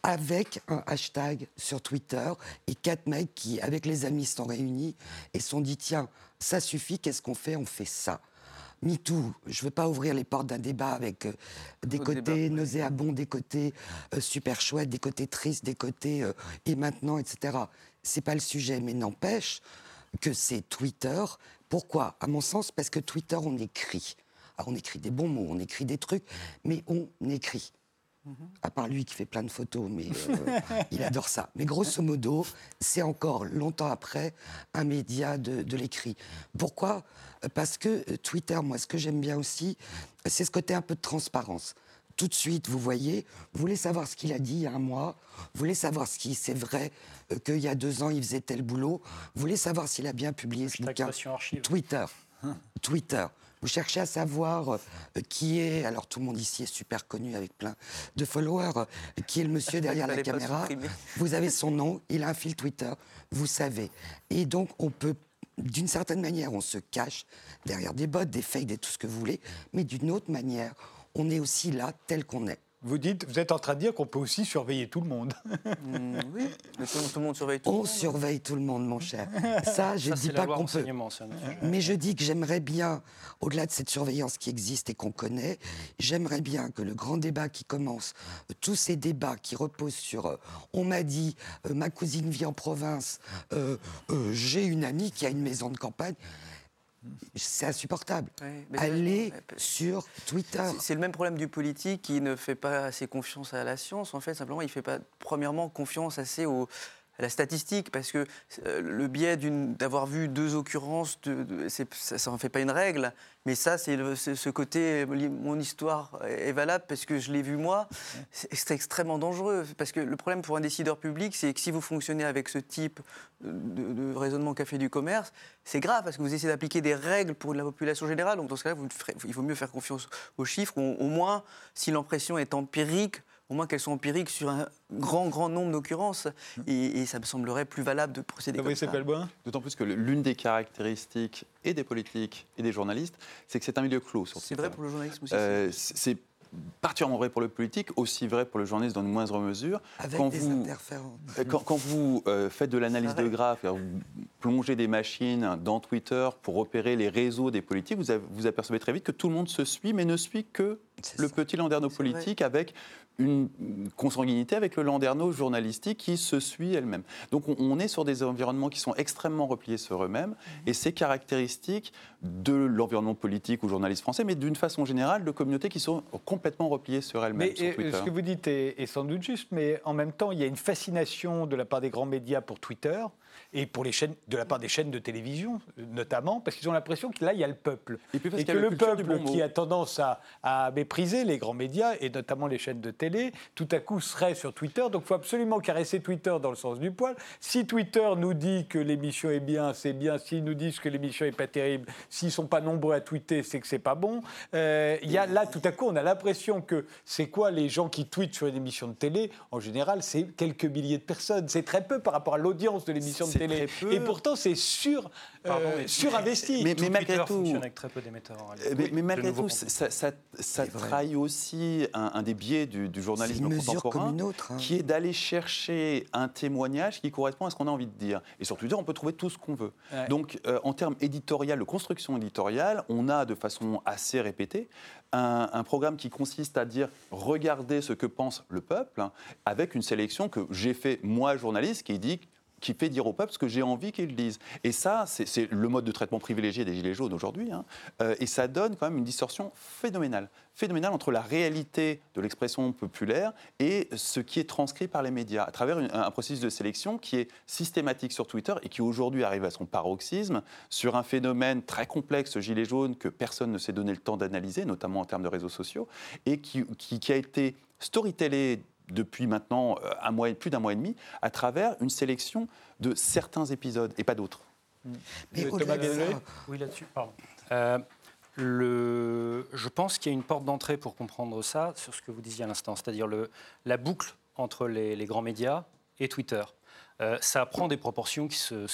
[SPEAKER 4] avec un hashtag sur Twitter et quatre mecs qui, avec les amis, sont réunis et sont dit tiens, ça suffit, qu'est-ce qu'on fait? On fait ça. MeToo, je ne veux pas ouvrir les portes d'un débat avec euh, des côtés
[SPEAKER 2] débat.
[SPEAKER 4] nauséabonds, des côtés euh, super chouettes, des côtés tristes, des côtés euh, et maintenant, etc. C'est pas le sujet, mais n'empêche que c'est Twitter. Pourquoi? À mon sens, parce que Twitter, on écrit. Alors, on écrit des bons mots, on écrit des trucs, mais on écrit. À part lui qui fait plein de photos, mais euh, il adore ça. Mais grosso modo, c'est encore longtemps après un média de, de l'écrit. Pourquoi? Parce que euh, Twitter, moi, ce que j'aime bien aussi, c'est ce côté un peu de transparence. Tout de suite, vous voyez, vous voulez savoir ce qu'il a dit il y a un mois, vous voulez savoir ce qui c'est vrai euh, qu'il y a deux ans il faisait tel boulot, vous voulez savoir s'il a bien publié ce bouquin. Twitter. Twitter. Vous cherchez à savoir euh, qui est, alors tout le monde ici est super connu avec plein de followers, euh, qui est le monsieur derrière la caméra. Vous avez son nom, il a un fil Twitter, vous savez. Et donc on peut, d'une certaine manière, on se cache derrière des bots, des fakes, des tout ce que vous voulez, mais d'une autre manière, on est aussi là tel qu'on est.
[SPEAKER 1] Vous dites, vous êtes en train de dire qu'on peut aussi surveiller tout le monde.
[SPEAKER 2] Mm, oui, mais tout, tout le monde surveille tout le
[SPEAKER 4] On
[SPEAKER 2] monde.
[SPEAKER 4] surveille tout le monde, mon cher. Ça, je ne dis pas qu'on peut. Mais je dis que j'aimerais bien, au-delà de cette surveillance qui existe et qu'on connaît, j'aimerais bien que le grand débat qui commence, euh, tous ces débats qui reposent sur euh, on m'a dit, euh, ma cousine vit en province, euh, euh, j'ai une amie qui a une maison de campagne, c'est insupportable.
[SPEAKER 2] Ouais,
[SPEAKER 4] Allez
[SPEAKER 2] ouais,
[SPEAKER 4] sur Twitter.
[SPEAKER 2] C'est- le même problème du politique qui ne fait pas assez confiance à la science. En fait, simplement, il ne fait pas, premièrement, confiance assez au, à la statistique, parce que euh, le biais d'avoir vu deux occurrences, ça n'en fait pas une règle. Mais ça, c'est ce côté, mon histoire est valable parce que je l'ai vu moi. C'est extrêmement dangereux. Parce que le problème pour un décideur public, c'est que si vous fonctionnez avec ce type de, raisonnement qu'a fait du commerce, c'est grave parce que vous essayez d'appliquer des règles pour la population générale. Donc dans ce cas-là, il vaut mieux faire confiance aux chiffres. Au moins, si l'impression est empirique, au moins qu'elles sont empiriques sur un grand, grand nombre d'occurrences. Et, et ça me semblerait plus valable de procéder comme
[SPEAKER 1] Fabrice
[SPEAKER 2] ça.
[SPEAKER 5] D'autant plus que l'une des caractéristiques et des politiques et des journalistes, c'est que c'est un milieu clos
[SPEAKER 2] C'est vrai pour le journalisme aussi.
[SPEAKER 5] Euh, c'est particulièrement vrai pour le politique, aussi vrai pour le journaliste dans une moindre mesure.
[SPEAKER 4] Avec
[SPEAKER 5] quand
[SPEAKER 4] des
[SPEAKER 5] vous-
[SPEAKER 4] interférences.
[SPEAKER 5] Euh, Quand, quand vous euh, faites de l'analyse de graphes, vous plongez des machines dans Twitter pour repérer les réseaux des politiques, vous, avez- vous apercevez très vite que tout le monde se suit, mais ne suit que le
[SPEAKER 4] ça.
[SPEAKER 5] petit landerneau politique avec une consanguinité avec le landerneau journalistique qui se suit elle-même. Donc on, est sur des environnements qui sont extrêmement repliés sur eux-mêmes
[SPEAKER 2] Mhm.
[SPEAKER 5] et c'est caractéristique de l'environnement politique ou journaliste français, mais d'une façon générale de communautés qui sont complètement repliées sur elles-mêmes.
[SPEAKER 1] Mais
[SPEAKER 5] sur Twitter.
[SPEAKER 1] ce que vous dites est, est sans doute juste, mais en même temps, il y a une fascination de la part des grands médias pour Twitter et pour les chaînes, de la part des chaînes de télévision, notamment, parce qu'ils ont l'impression que là, il y a le peuple.
[SPEAKER 5] Et puis
[SPEAKER 1] que le peuple
[SPEAKER 5] bon mot.
[SPEAKER 1] qui a tendance à, à mépriser les grands médias, et notamment les chaînes de télé, tout à coup serait sur Twitter. Donc il faut absolument caresser Twitter dans le sens du poil. Si Twitter nous dit que l'émission est bien, c'est bien. S'ils nous disent que l'émission n'est pas terrible, s'ils sont pas nombreux à tweeter, c'est que c'est pas bon. Euh, y a, là, tout à coup, on a l'impression que c'est quoi les gens qui tweetent sur une émission de télé? En général, c'est quelques milliers de personnes. C'est très peu par rapport à l'audience de l'émission de télé. Et pourtant, c'est sur,
[SPEAKER 3] Pardon,
[SPEAKER 1] euh,
[SPEAKER 3] mais-
[SPEAKER 1] surinvesti.
[SPEAKER 5] Mais- malgré
[SPEAKER 3] Twitter
[SPEAKER 5] tout-
[SPEAKER 3] fonctionne avec très peu d'émetteurs en réalité.
[SPEAKER 5] Euh, Mais, malgré tout,
[SPEAKER 3] contenus.
[SPEAKER 5] ça, ça- ça trahit aussi un, un des biais du, journalisme contemporain,
[SPEAKER 4] comme une autre. hein.
[SPEAKER 5] qui est d'aller chercher un témoignage qui correspond à ce qu'on a envie de dire. Et sur Twitter, on peut trouver tout ce qu'on veut.
[SPEAKER 1] Ouais.
[SPEAKER 5] Donc, euh, en termes éditorial, de construction éditoriale, on a de façon assez répétée un, un programme qui consiste à dire regardez ce que pense le peuple, hein, avec une sélection que j'ai fait moi, journaliste, qui dit qui fait dire au peuple ce que j'ai envie qu'il dise. Et ça, c'est le mode de traitement privilégié des Gilets jaunes aujourd'hui. hein. Euh, et ça donne quand même une distorsion phénoménale. Phénoménale entre la réalité de l'expression populaire et ce qui est transcrit par les médias, à travers un processus de sélection qui est systématique sur Twitter et qui aujourd'hui arrive à son paroxysme sur un phénomène très complexe, Gilets jaunes, que personne ne s'est donné le temps d'analyser, notamment en termes de réseaux sociaux, et qui, qui- qui a été storytellé depuis maintenant euh, un mois, et- plus d'un mois et demi, à travers une sélection de certains épisodes et pas d'autres.
[SPEAKER 4] Mais
[SPEAKER 1] Euh, Thomas
[SPEAKER 4] de ça,
[SPEAKER 3] Oui, là-dessus, pardon. Euh, le, je pense qu'il y a une porte d'entrée pour comprendre ça sur ce que vous disiez à l'instant, c'est-à-dire le- la boucle entre les, les grands médias et Twitter. Euh, ça prend des proportions qui se.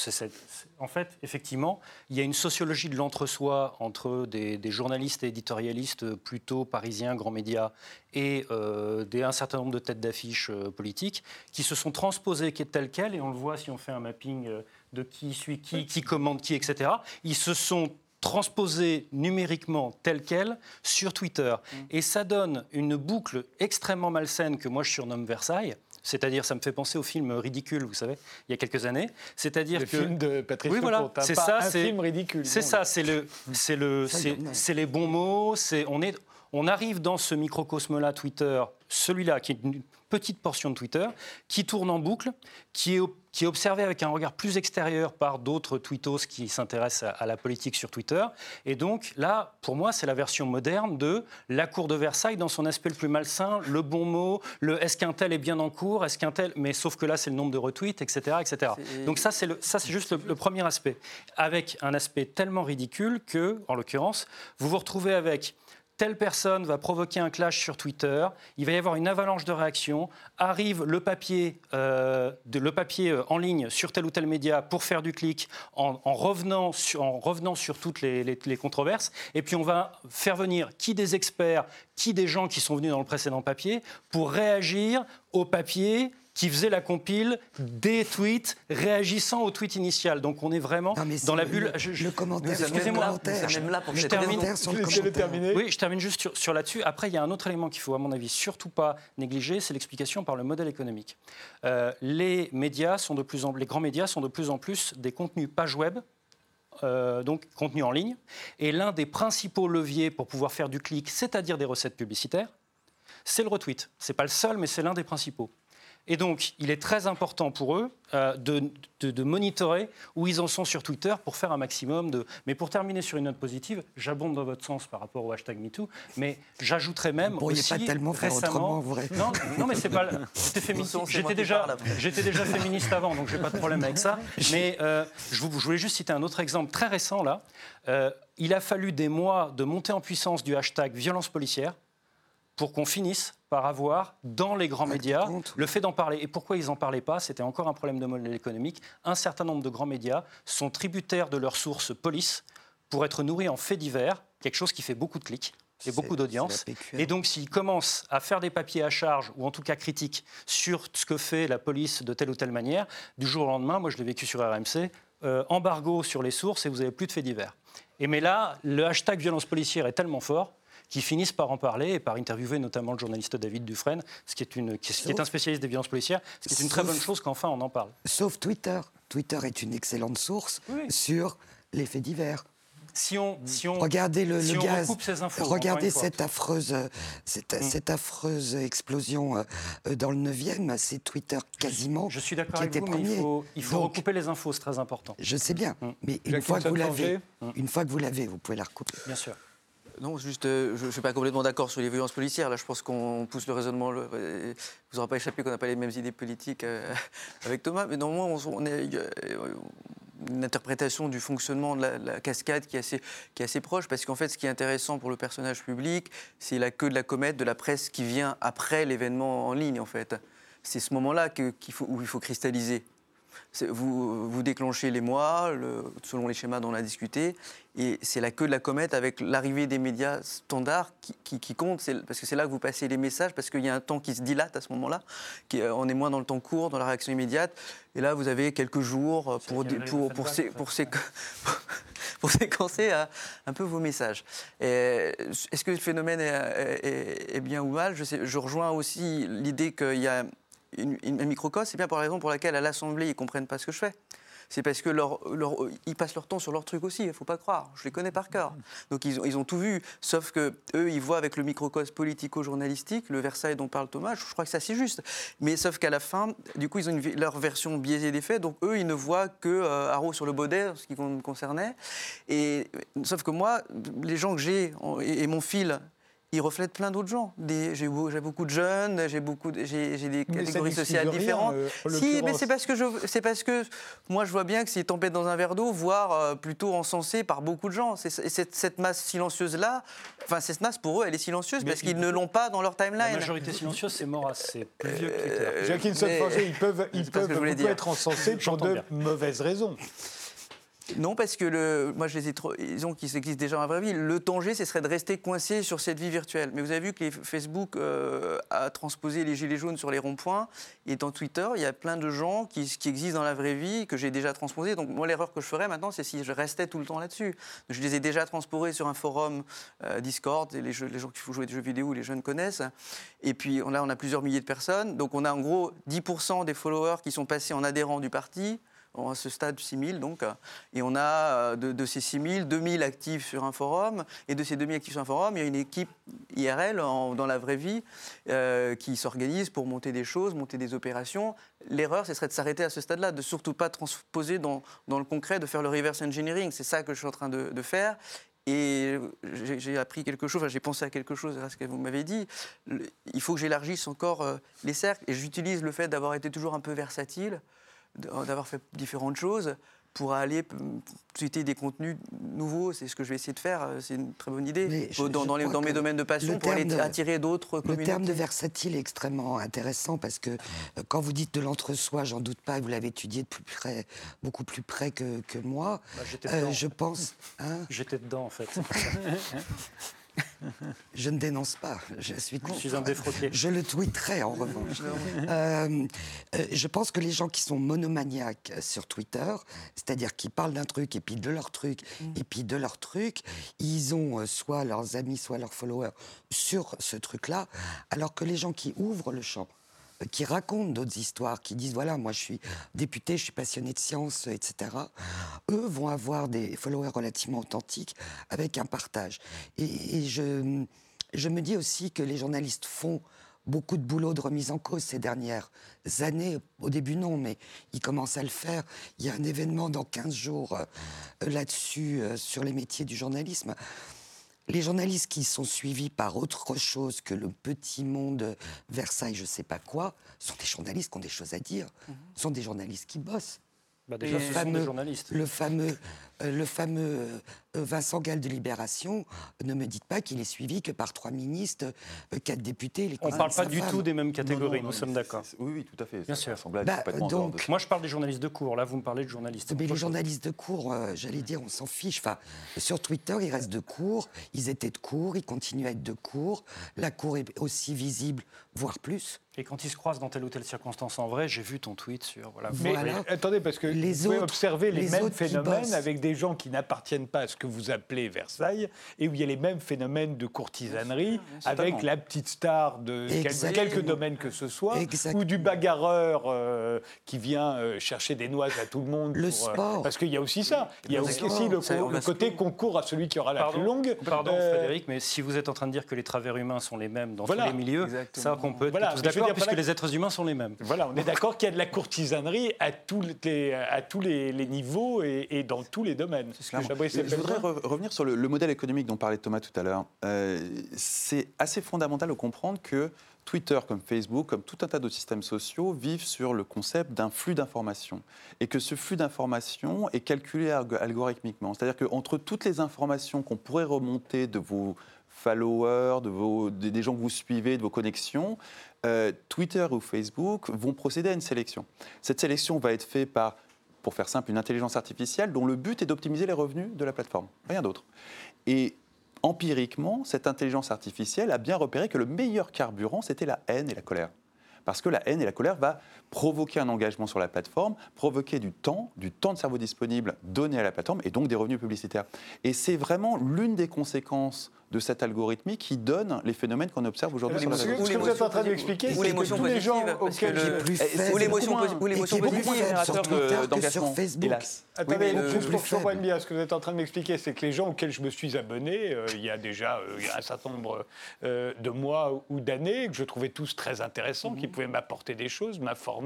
[SPEAKER 3] en fait, effectivement, il y a une sociologie de l'entre-soi entre des, journalistes et éditorialistes plutôt parisiens, grands médias, et euh, des, un certain nombre de têtes d'affiches euh, politiques qui se sont transposées telles quelles, et on le voit si on fait un mapping de qui suit qui, qui commande qui, etc. Ils se sont transposés numériquement telles quelles sur Twitter. Mmh. Et ça donne une boucle extrêmement malsaine que moi je surnomme Versailles c'est-à-dire, ça me fait penser au film ridicule, vous savez, il y a quelques années. C'est-à-dire
[SPEAKER 1] le
[SPEAKER 3] que
[SPEAKER 1] film de Patrice
[SPEAKER 3] oui, voilà, c'est ça,
[SPEAKER 1] un film ridicule.
[SPEAKER 3] C'est ça, c'est le, c'est le, c'est les bons mots. C'est on est, on arrive dans ce microcosme-là Twitter, celui-là qui est une petite portion de Twitter, qui tourne en boucle, qui est, qui est observé avec un regard plus extérieur par d'autres tweetos qui s'intéressent à, la politique sur Twitter. Et donc là, pour moi, c'est la version moderne de la cour de Versailles dans son aspect le plus malsain, le bon mot, le est-ce qu'un tel est bien en cours, est-ce qu'un tel... Mais sauf que là, c'est le nombre de retweets, etc. etc. Donc ça, c'est, ça, c'est juste le, le premier aspect. Avec un aspect tellement ridicule que, en l'occurrence, vous vous retrouvez avec telle personne va provoquer un clash sur Twitter, il va y avoir une avalanche de réactions, arrive le papier, euh, euh, en ligne sur tel ou tel média pour faire du clic en, revenant, sur, toutes les, controverses, et puis on va faire venir qui des experts, qui des gens qui sont venus dans le précédent papier pour réagir au papier qui faisait la compile des tweets réagissant au tweet initial. Donc on est vraiment dans la bulle.
[SPEAKER 4] Le, je, commentaire.
[SPEAKER 2] Excusez-moi,
[SPEAKER 3] je, termine. Oui, je termine juste sur, sur là-dessus. Après, il y a un autre élément qu'il faut, à mon avis, surtout pas négliger, c'est l'explication par le modèle économique. Euh, les médias sont de plus en les grands médias sont de plus en plus des contenus page web euh, donc contenu en ligne. Et l'un des principaux leviers pour pouvoir faire du clic, c'est-à-dire des recettes publicitaires, c'est le retweet. Ce n'est pas le seul, mais c'est l'un des principaux. Et donc, il est très important pour eux euh, de, de, monitorer où ils en sont sur Twitter pour faire un maximum de. Mais pour terminer sur une note positive, j'abonde dans votre sens par rapport au hashtag MeToo, mais j'ajouterais même
[SPEAKER 4] Vous
[SPEAKER 3] aussi
[SPEAKER 4] pas tellement faire autrement,
[SPEAKER 3] vrai. Non, non, mais c'est pas. J'étais déjà, j'étais déjà féministe avant, donc j'ai pas de problème avec ça. Mais euh, je, vous, je, voulais juste citer un autre exemple très récent là. Euh, il a fallu des mois de montée en puissance du hashtag violence policière pour qu'on finisse par avoir dans les grands médias le fait d'en parler. Et pourquoi ils n'en parlaient pas? C'était encore un problème de modèle économique. Un certain nombre de grands médias sont tributaires de leurs sources police pour être nourris en faits divers, quelque chose qui fait beaucoup de clics et beaucoup d'audience. Et donc, s'ils commencent à faire des papiers à charge, ou en tout cas critiques, sur ce que fait la police de telle ou telle manière, du jour au lendemain, moi je l'ai vécu sur RMC, euh, embargo sur les sources et vous n'avez plus de faits divers. Et mais là, le hashtag violence policière est tellement fort qui finissent par en parler et par interviewer notamment le journaliste David Dufresne, ce qui est, une, qui est un spécialiste des violences policières, ce qui est une très bonne chose qu'enfin on en parle.
[SPEAKER 4] Sauf Twitter. Twitter est une excellente source sur les faits divers.
[SPEAKER 3] Si on, si on,
[SPEAKER 4] regardez le,
[SPEAKER 3] si
[SPEAKER 4] gaz,
[SPEAKER 3] ces infos,
[SPEAKER 4] regardez cette affreuse, cette, mm. cette, affreuse explosion euh, dans le 9e, c'est Twitter quasiment.
[SPEAKER 3] Je suis d'accord avec vous, mais il faut, il faut recouper les infos, c'est très important.
[SPEAKER 4] Je sais bien, mm. mais une fois, que vous l'avez, une fois que vous l'avez, vous pouvez la recouper.
[SPEAKER 3] Bien sûr.
[SPEAKER 2] Non, juste, euh, je ne suis pas complètement d'accord sur les violences policières. Là, je pense qu'on pousse le raisonnement. vous n'aurez pas échappé qu'on n'a pas les mêmes idées politiques euh, avec Thomas. Mais normalement, on, on est une interprétation du fonctionnement de la, cascade qui est, assez, qui est assez proche, parce qu'en fait, ce qui est intéressant pour le personnage public, c'est la queue de la comète de la presse qui vient après l'événement en ligne, en fait. C'est ce moment-là qu'il faut, où il faut cristalliser vous, déclenchez les mois, selon les schémas dont on a discuté, et c'est la queue de la comète avec l'arrivée des médias standards qui, compte, parce que c'est là que vous passez les messages, parce qu'il y a un temps qui se dilate à ce moment-là, euh, on est moins dans le temps court, dans la réaction immédiate, et là vous avez quelques jours pour, pour, séquencer euh, un peu vos messages. Est-ce que le phénomène est, bien ou mal? Je rejoins aussi l'idée qu'il y a un microcosme, c'est bien pour la raison pour laquelle à l'Assemblée, ils ne comprennent pas ce que je fais. C'est parce que ils passent leur temps sur leur truc aussi, il ne faut pas croire. Je les connais par cœur. Donc ils ont, tout vu, sauf que eux, ils voient avec le microcosme politico-journalistique, le Versailles dont parle Thomas, je crois que c'est assez juste. Mais sauf qu'à la fin, du coup, ils ont leur version biaisée des faits, donc eux, ils ne voient que euh, Haro sur le baudet, ce qui me concernait. Et, sauf que moi, les gens que j'ai et mon fil il reflète plein d'autres gens. J'ai beau- j'ai beaucoup de jeunes, j'ai beaucoup, j'ai des
[SPEAKER 1] Mais
[SPEAKER 2] catégories sociales
[SPEAKER 1] rien,
[SPEAKER 2] différentes.
[SPEAKER 1] euh,
[SPEAKER 2] si, mais c'est parce que je, c'est parce que moi je vois bien que c'est tempête dans un verre d'eau, voire euh, plutôt encensé par beaucoup de gens. Et cette, cette masse silencieuse là, enfin cette masse pour eux, elle est silencieuse
[SPEAKER 1] Mais
[SPEAKER 2] parce
[SPEAKER 1] il
[SPEAKER 2] qu'ils ne l'ont pas dans leur
[SPEAKER 3] La
[SPEAKER 2] timeline.
[SPEAKER 3] majorité silencieuse, c'est Maurras, c'est plus vieux que Twitter.
[SPEAKER 2] Euh,
[SPEAKER 1] Jacqueline ils peuvent, ils peuvent beaucoup être encensés pour de
[SPEAKER 3] bien.
[SPEAKER 1] mauvaises raisons.
[SPEAKER 2] Non, parce que moi, je les ai trop, ils ont qu'ils existent déjà la vraie vie. Le danger, ce serait de rester coincé sur cette vie virtuelle. Mais vous avez vu que Facebook euh, a transposé les gilets jaunes sur les ronds-points. Et dans Twitter, il y a plein de gens qui, existent dans la vraie vie, que j'ai déjà transposé. Donc, moi, l'erreur que je ferais maintenant, c'est si je restais tout le temps là-dessus. Je les ai déjà transposés sur un forum euh, Discord, et les gens qui font jouer des jeux vidéo, les jeunes connaissent. Et puis on- là, on a plusieurs milliers de personnes. Donc, on a en gros 10% des followers qui sont passés en adhérents du parti à ce stade 6 000 donc, euh, et on a euh, de, ces 6 000, 2 000 actifs sur un forum, et de ces 2 000 actifs sur un forum, il y a une équipe IRL dans la vraie vie euh, qui s'organise pour monter des choses, monter des opérations. L'erreur, ce serait de s'arrêter à ce stade-là, de surtout pas transposer dans, le concret, de faire le reverse engineering. C'est ça que je suis en train de, de faire. Et j'ai appris quelque chose, enfin, j'ai pensé à quelque chose à ce que vous m'avez dit. Il faut que j'élargisse encore les cercles. Et j'utilise le fait d'avoir été toujours un peu versatile, d'avoir fait différentes choses pour aller p- tweeter des contenus nouveaux. C'est ce que je vais essayer de faire. euh, C'est une très bonne idée.
[SPEAKER 4] Je-
[SPEAKER 2] dans
[SPEAKER 4] je
[SPEAKER 2] dans les-
[SPEAKER 4] crois
[SPEAKER 2] dans mes domaines de passion,
[SPEAKER 4] le
[SPEAKER 2] pour aller
[SPEAKER 4] de-
[SPEAKER 2] attirer d'autres
[SPEAKER 4] Le
[SPEAKER 2] communautés.
[SPEAKER 4] terme de versatile est extrêmement intéressant parce que euh, quand vous dites de l'entre-soi, j'en doute pas, vous l'avez étudié de plus près, beaucoup plus près que, que moi.
[SPEAKER 3] Bah, j'étais
[SPEAKER 4] Euh,
[SPEAKER 3] dedans.
[SPEAKER 4] je pense. hein,
[SPEAKER 3] J'étais dedans, en fait.
[SPEAKER 4] je ne dénonce pas. Je suis
[SPEAKER 3] Je suis
[SPEAKER 4] contre.
[SPEAKER 3] un défroqué.
[SPEAKER 4] Je le tweeterai en revanche. Euh, euh, je pense que les gens qui sont monomaniaques sur Twitter, c'est-à-dire qui parlent d'un truc et puis de leur truc et puis de leur truc, ils ont euh, soit leurs amis, soit leurs followers sur ce truc-là, alors que les gens qui ouvrent le champ, qui racontent d'autres histoires, qui disent voilà, moi je suis député, je suis passionné de science, etc. Eux vont avoir des followers relativement authentiques avec un partage. Et, je me dis aussi que les journalistes font beaucoup de boulot de remise en cause ces dernières années. Au début, non, mais ils commencent à le faire. Il y a un événement dans 15 jours euh, là-dessus, euh, sur les métiers du journalisme. Les journalistes qui sont suivis par autre chose que le petit monde Versailles, je sais pas quoi, sont des journalistes qui ont des choses à dire, sont des journalistes qui bossent.
[SPEAKER 3] Bah, déjà,
[SPEAKER 4] fameux-. Le fameux, euh, le fameux euh, Vincent Gall de Libération, ne me dites pas qu'il est suivi que par trois ministres, euh, quatre députés. Les
[SPEAKER 3] On ne parle pas du
[SPEAKER 4] femme.
[SPEAKER 3] tout des mêmes catégories,
[SPEAKER 5] non,
[SPEAKER 3] nous sommes d'accord.
[SPEAKER 5] Oui, oui, tout à fait.
[SPEAKER 3] Bien sûr.
[SPEAKER 4] Bah, donc-
[SPEAKER 5] de-
[SPEAKER 3] Moi, je parle des journalistes de cours. Là, vous me parlez de journalistes.
[SPEAKER 4] Mais les journalistes de cours, j'allais dire, on s'en fiche. Enfin, sur Twitter, ils restent de cours. Ils étaient de cours, ils continuent à être de cours. La cour est aussi visible, voire plus.
[SPEAKER 3] Et quand ils se croisent dans telle ou telle circonstance en vrai, j'ai vu ton tweet sur. Voilà.
[SPEAKER 1] Mais
[SPEAKER 4] Voilà.
[SPEAKER 1] attendez, parce que
[SPEAKER 4] Les
[SPEAKER 1] vous pouvez
[SPEAKER 4] autres-
[SPEAKER 1] observer les,
[SPEAKER 4] les
[SPEAKER 1] mêmes phénomènes avec des gens qui n'appartiennent pas à ce que vous appelez Versailles, et où il y a les mêmes phénomènes de courtisanerie, avec la petite star de quel-
[SPEAKER 4] Exactement.
[SPEAKER 1] quelque domaine que ce soit,
[SPEAKER 4] Exactement.
[SPEAKER 1] ou du bagarreur euh, qui vient euh, chercher des noises à tout le monde.
[SPEAKER 4] Le
[SPEAKER 1] pour, euh,
[SPEAKER 4] sport.
[SPEAKER 1] parce qu'il y a aussi ça. Il y a aussi, le, co- le côté concours à celui qui aura la plus longue.
[SPEAKER 3] Pardon,
[SPEAKER 1] Euh,
[SPEAKER 3] Frédéric, mais si vous êtes en train de dire que les travers humains sont les mêmes dans
[SPEAKER 1] Voilà.
[SPEAKER 3] tous les milieux,
[SPEAKER 2] Exactement.
[SPEAKER 3] ça qu'on peut être
[SPEAKER 1] Voilà,
[SPEAKER 3] tous
[SPEAKER 1] je
[SPEAKER 3] d'accord,
[SPEAKER 1] dire,
[SPEAKER 3] puisque
[SPEAKER 1] voilà-
[SPEAKER 3] les êtres humains sont les mêmes.
[SPEAKER 1] Voilà, on est d'accord qu'il y a de la courtisanerie à tous les, à tous les, les niveaux et, et dans tous les domaines. Fabrice
[SPEAKER 5] Je voudrais re- revenir sur le, le modèle économique dont parlait Thomas tout à l'heure. Euh, c'est assez fondamental de comprendre que Twitter, comme Facebook, comme tout un tas d'autres systèmes sociaux, vivent sur le concept d'un flux d'informations. Et que ce flux d'informations est calculé alg- algorithmiquement. C'est-à-dire qu'entre toutes les informations qu'on pourrait remonter de vos followers, des gens que vous suivez, de vos connexions, euh, Twitter ou Facebook vont procéder à une sélection. Cette sélection va être faite par, pour faire simple, une intelligence artificielle dont le but est d'optimiser les revenus de la plateforme, rien d'autre. Et empiriquement, cette intelligence artificielle a bien repéré que le meilleur carburant, c'était la haine et la colère. Parce que la haine et la colère va provoquer un engagement sur la plateforme, provoquer du temps, du temps de cerveau disponible donné à la plateforme et donc des revenus publicitaires. Et c'est vraiment l'une des conséquences de cet algorithme qui donne les phénomènes qu'on observe aujourd'hui sur la
[SPEAKER 1] Ce que,
[SPEAKER 2] Ou
[SPEAKER 1] ce que vous êtes en train de
[SPEAKER 2] l'émotion
[SPEAKER 1] m'expliquer,
[SPEAKER 2] positive. Ou
[SPEAKER 1] c'est que tous les gens auxquels.
[SPEAKER 2] Ou l'émotion positive.
[SPEAKER 5] d'engagement, hélas.
[SPEAKER 1] Attendez, comprends pas
[SPEAKER 4] faible.
[SPEAKER 1] bien ce que vous êtes en train de m'expliquer, c'est que les gens auxquels je me suis abonné, euh, il y a déjà euh, il y a un certain nombre euh, de mois ou d'années, que je trouvais tous très intéressants, qui pouvaient m'apporter des choses, m'informer